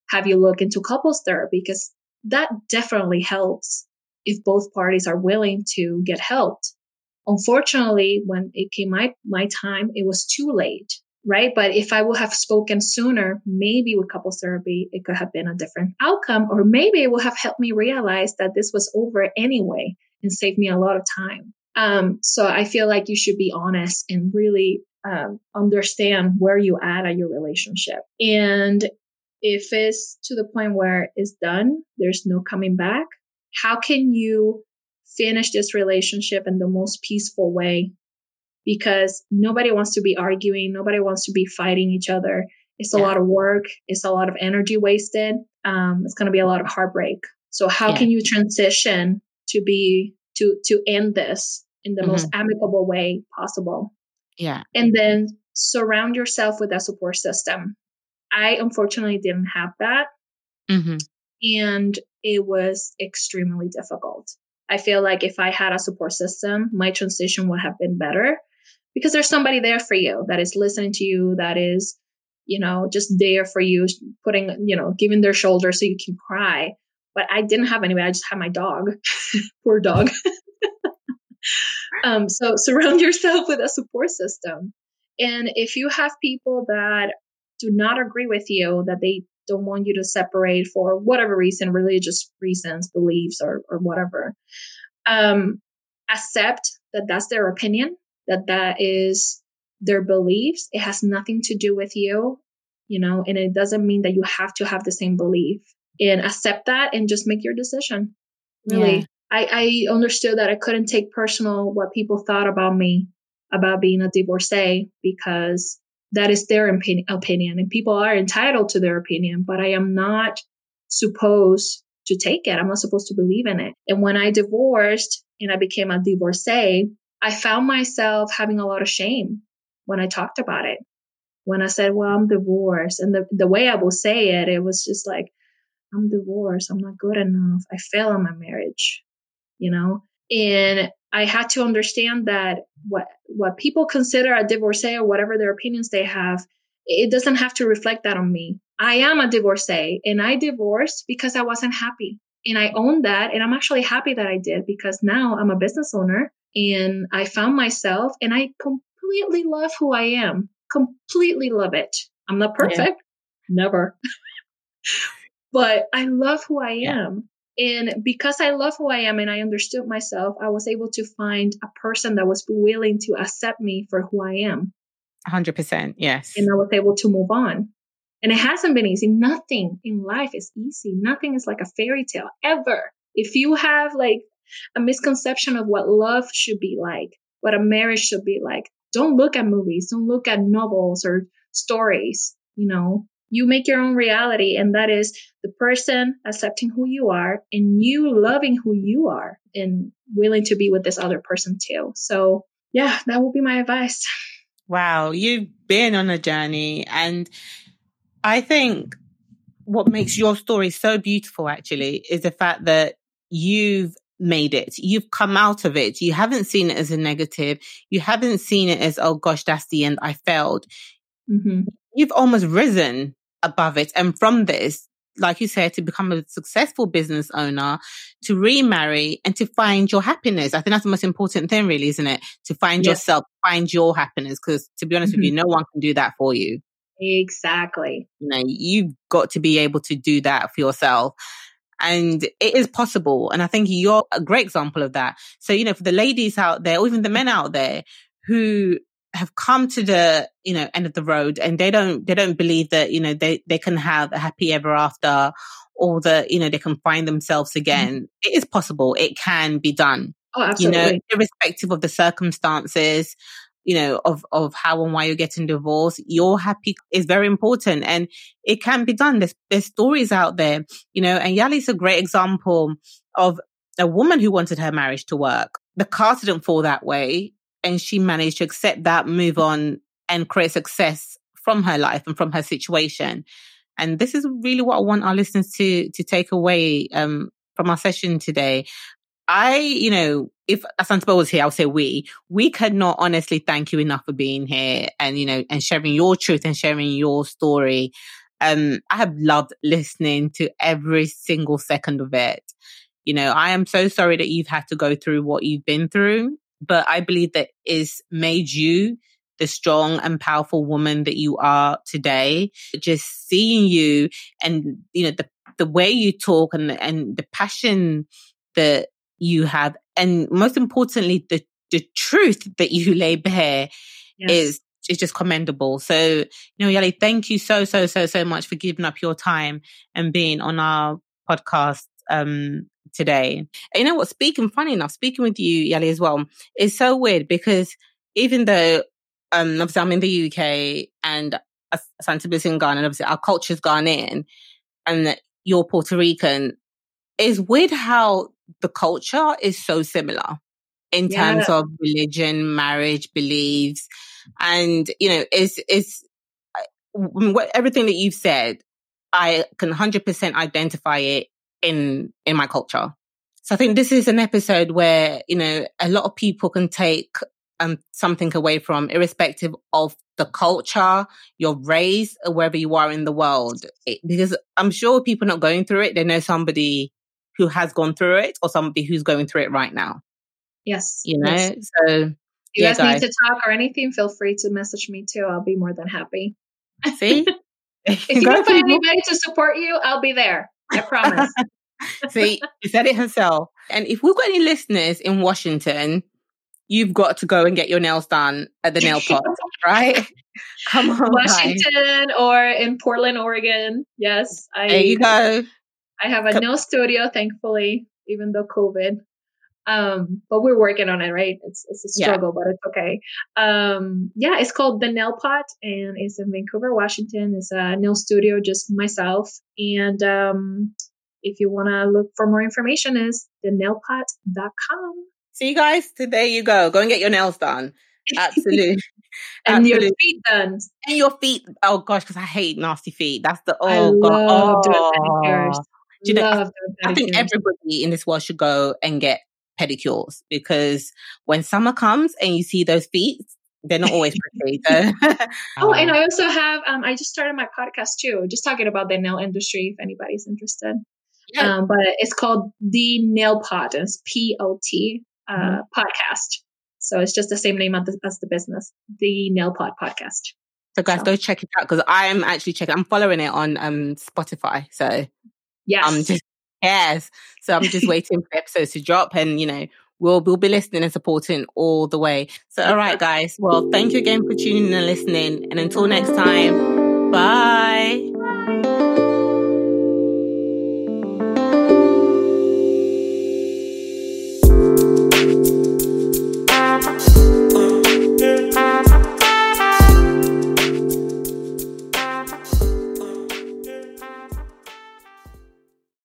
B: Have you looked into couples therapy? Because that definitely helps if both parties are willing to get helped. Unfortunately, when it came my, my time, it was too late right? But if I would have spoken sooner, maybe with couple therapy, it could have been a different outcome, or maybe it would have helped me realize that this was over anyway and saved me a lot of time. Um, so I feel like you should be honest and really um, understand where you are at at your relationship. And if it's to the point where it's done, there's no coming back. How can you finish this relationship in the most peaceful way because nobody wants to be arguing, nobody wants to be fighting each other. It's a yeah. lot of work, it's a lot of energy wasted. Um, it's going to be a lot of heartbreak. So how yeah. can you transition to be to to end this in the mm-hmm. most amicable way possible?
A: Yeah.
B: And then surround yourself with a support system. I unfortunately didn't have that. Mm-hmm. And it was extremely difficult. I feel like if I had a support system, my transition would have been better because there's somebody there for you that is listening to you, that is, you know, just there for you, putting, you know, giving their shoulder so you can cry. But I didn't have anybody. I just had my dog. Poor dog. um, so surround yourself with a support system. And if you have people that do not agree with you, that they don't want you to separate for whatever reason, religious reasons, beliefs, or, or whatever, um, accept that that's their opinion that that is their beliefs. It has nothing to do with you, you know, and it doesn't mean that you have to have the same belief and accept that and just make your decision. Really. Yeah. I, I understood that I couldn't take personal what people thought about me about being a divorcee because that is their opinion and people are entitled to their opinion, but I am not supposed to take it. I'm not supposed to believe in it. And when I divorced and I became a divorcee, I found myself having a lot of shame when I talked about it. When I said, well, I'm divorced. And the, the way I will say it, it was just like, I'm divorced. I'm not good enough. I fail in my marriage, you know? And I had to understand that what, what people consider a divorcee or whatever their opinions they have, it doesn't have to reflect that on me. I am a divorcee and I divorced because I wasn't happy. And I own that. And I'm actually happy that I did because now I'm a business owner and I found myself and I completely love who I am. Completely love it. I'm not perfect. Yeah. Never. but I love who I yeah. am. And because I love who I am and I understood myself, I was able to find a person that was willing to accept me for who I am.
A: 100%. Yes.
B: And I was able to move on. And it hasn't been easy. Nothing in life is easy. Nothing is like a fairy tale ever. If you have like a misconception of what love should be like, what a marriage should be like, don't look at movies, don't look at novels or stories. You know, you make your own reality, and that is the person accepting who you are and you loving who you are and willing to be with this other person too. So, yeah, that will be my advice.
A: Wow, you've been on a journey, and I think what makes your story so beautiful actually is the fact that you've made it. You've come out of it. You haven't seen it as a negative. You haven't seen it as, oh gosh, that's the end. I failed. Mm-hmm. You've almost risen above it. And from this, like you said, to become a successful business owner, to remarry and to find your happiness. I think that's the most important thing, really, isn't it? To find yes. yourself, find your happiness. Because to be honest mm-hmm. with you, no one can do that for you.
B: Exactly.
A: You know, you've got to be able to do that for yourself. And it is possible. And I think you're a great example of that. So, you know, for the ladies out there, or even the men out there who have come to the, you know, end of the road and they don't, they don't believe that, you know, they, they can have a happy ever after or that, you know, they can find themselves mm-hmm. again. Mm-hmm. It is possible. It can be done.
B: Oh, absolutely.
A: You know, irrespective of the circumstances, you know, of, of how and why you're getting divorced, your happy is very important and it can be done. There's, there's stories out there, you know, and Yali's a great example of a woman who wanted her marriage to work. The cast didn't fall that way and she managed to accept that, move on and create success from her life and from her situation. And this is really what I want our listeners to, to take away, um, from our session today. I, you know, if Asantiba was here, I would say we, we cannot honestly thank you enough for being here and, you know, and sharing your truth and sharing your story. Um, I have loved listening to every single second of it. You know, I am so sorry that you've had to go through what you've been through, but I believe that is made you the strong and powerful woman that you are today. Just seeing you and, you know, the, the way you talk and, and the passion that you have, and most importantly, the the truth that you lay bare yes. is is just commendable. So, you know, Yali, thank you so so so so much for giving up your time and being on our podcast um today. And you know what? Speaking, funny enough, speaking with you, Yali, as well, is so weird because even though um obviously I'm in the UK and Santiba's in Ghana, and obviously our culture's Ghanaian, and you're Puerto Rican, it's weird how the culture is so similar in yeah. terms of religion, marriage, beliefs, and you know, it's it's everything that you've said. I can hundred percent identify it in in my culture. So I think this is an episode where you know a lot of people can take um something away from, irrespective of the culture, your race, or wherever you are in the world. It, because I'm sure people not going through it, they know somebody who has gone through it or somebody who's going through it right now.
B: Yes.
A: You know,
B: yes.
A: so.
B: If you yeah, guys, guys need to talk or anything, feel free to message me too. I'll be more than happy.
A: See?
B: if you can find anybody to support you, I'll be there. I promise.
A: See, he said it himself. And if we've got any listeners in Washington, you've got to go and get your nails done at the nail pot, right?
B: Come on. Washington guys. or in Portland, Oregon. Yes.
A: I, there you go.
B: I have a nail studio, thankfully, even though COVID. Um, but we're working on it, right? It's it's a struggle, yeah. but it's okay. Um, yeah, it's called the Nail Pot, and it's in Vancouver, Washington. It's a nail studio, just myself. And um, if you want to look for more information, is thenailpot.com.
A: See, you guys, so there you go. Go and get your nails done. Absolutely.
B: and Absolutely. your feet done.
A: And your feet. Oh gosh, because I hate nasty feet. That's the oh god. Oh. You know, I, I think everybody in this world should go and get pedicures because when summer comes and you see those feet, they're not always pretty.
B: Oh, and I also have, um, I just started my podcast too, just talking about the nail industry if anybody's interested. Yeah. Um, but it's called The Nail Pot, and it's P O T uh, mm-hmm. podcast. So it's just the same name as the, as the business, The Nail Pot Podcast.
A: So guys, so. go check it out because I'm actually checking. I'm following it on um Spotify. So
B: Yes.
A: I'm just cares. So I'm just waiting for episodes to drop and, you know, we'll, we'll be listening and supporting all the way. So, all right, guys. Well, thank you again for tuning in and listening. And until next time, bye.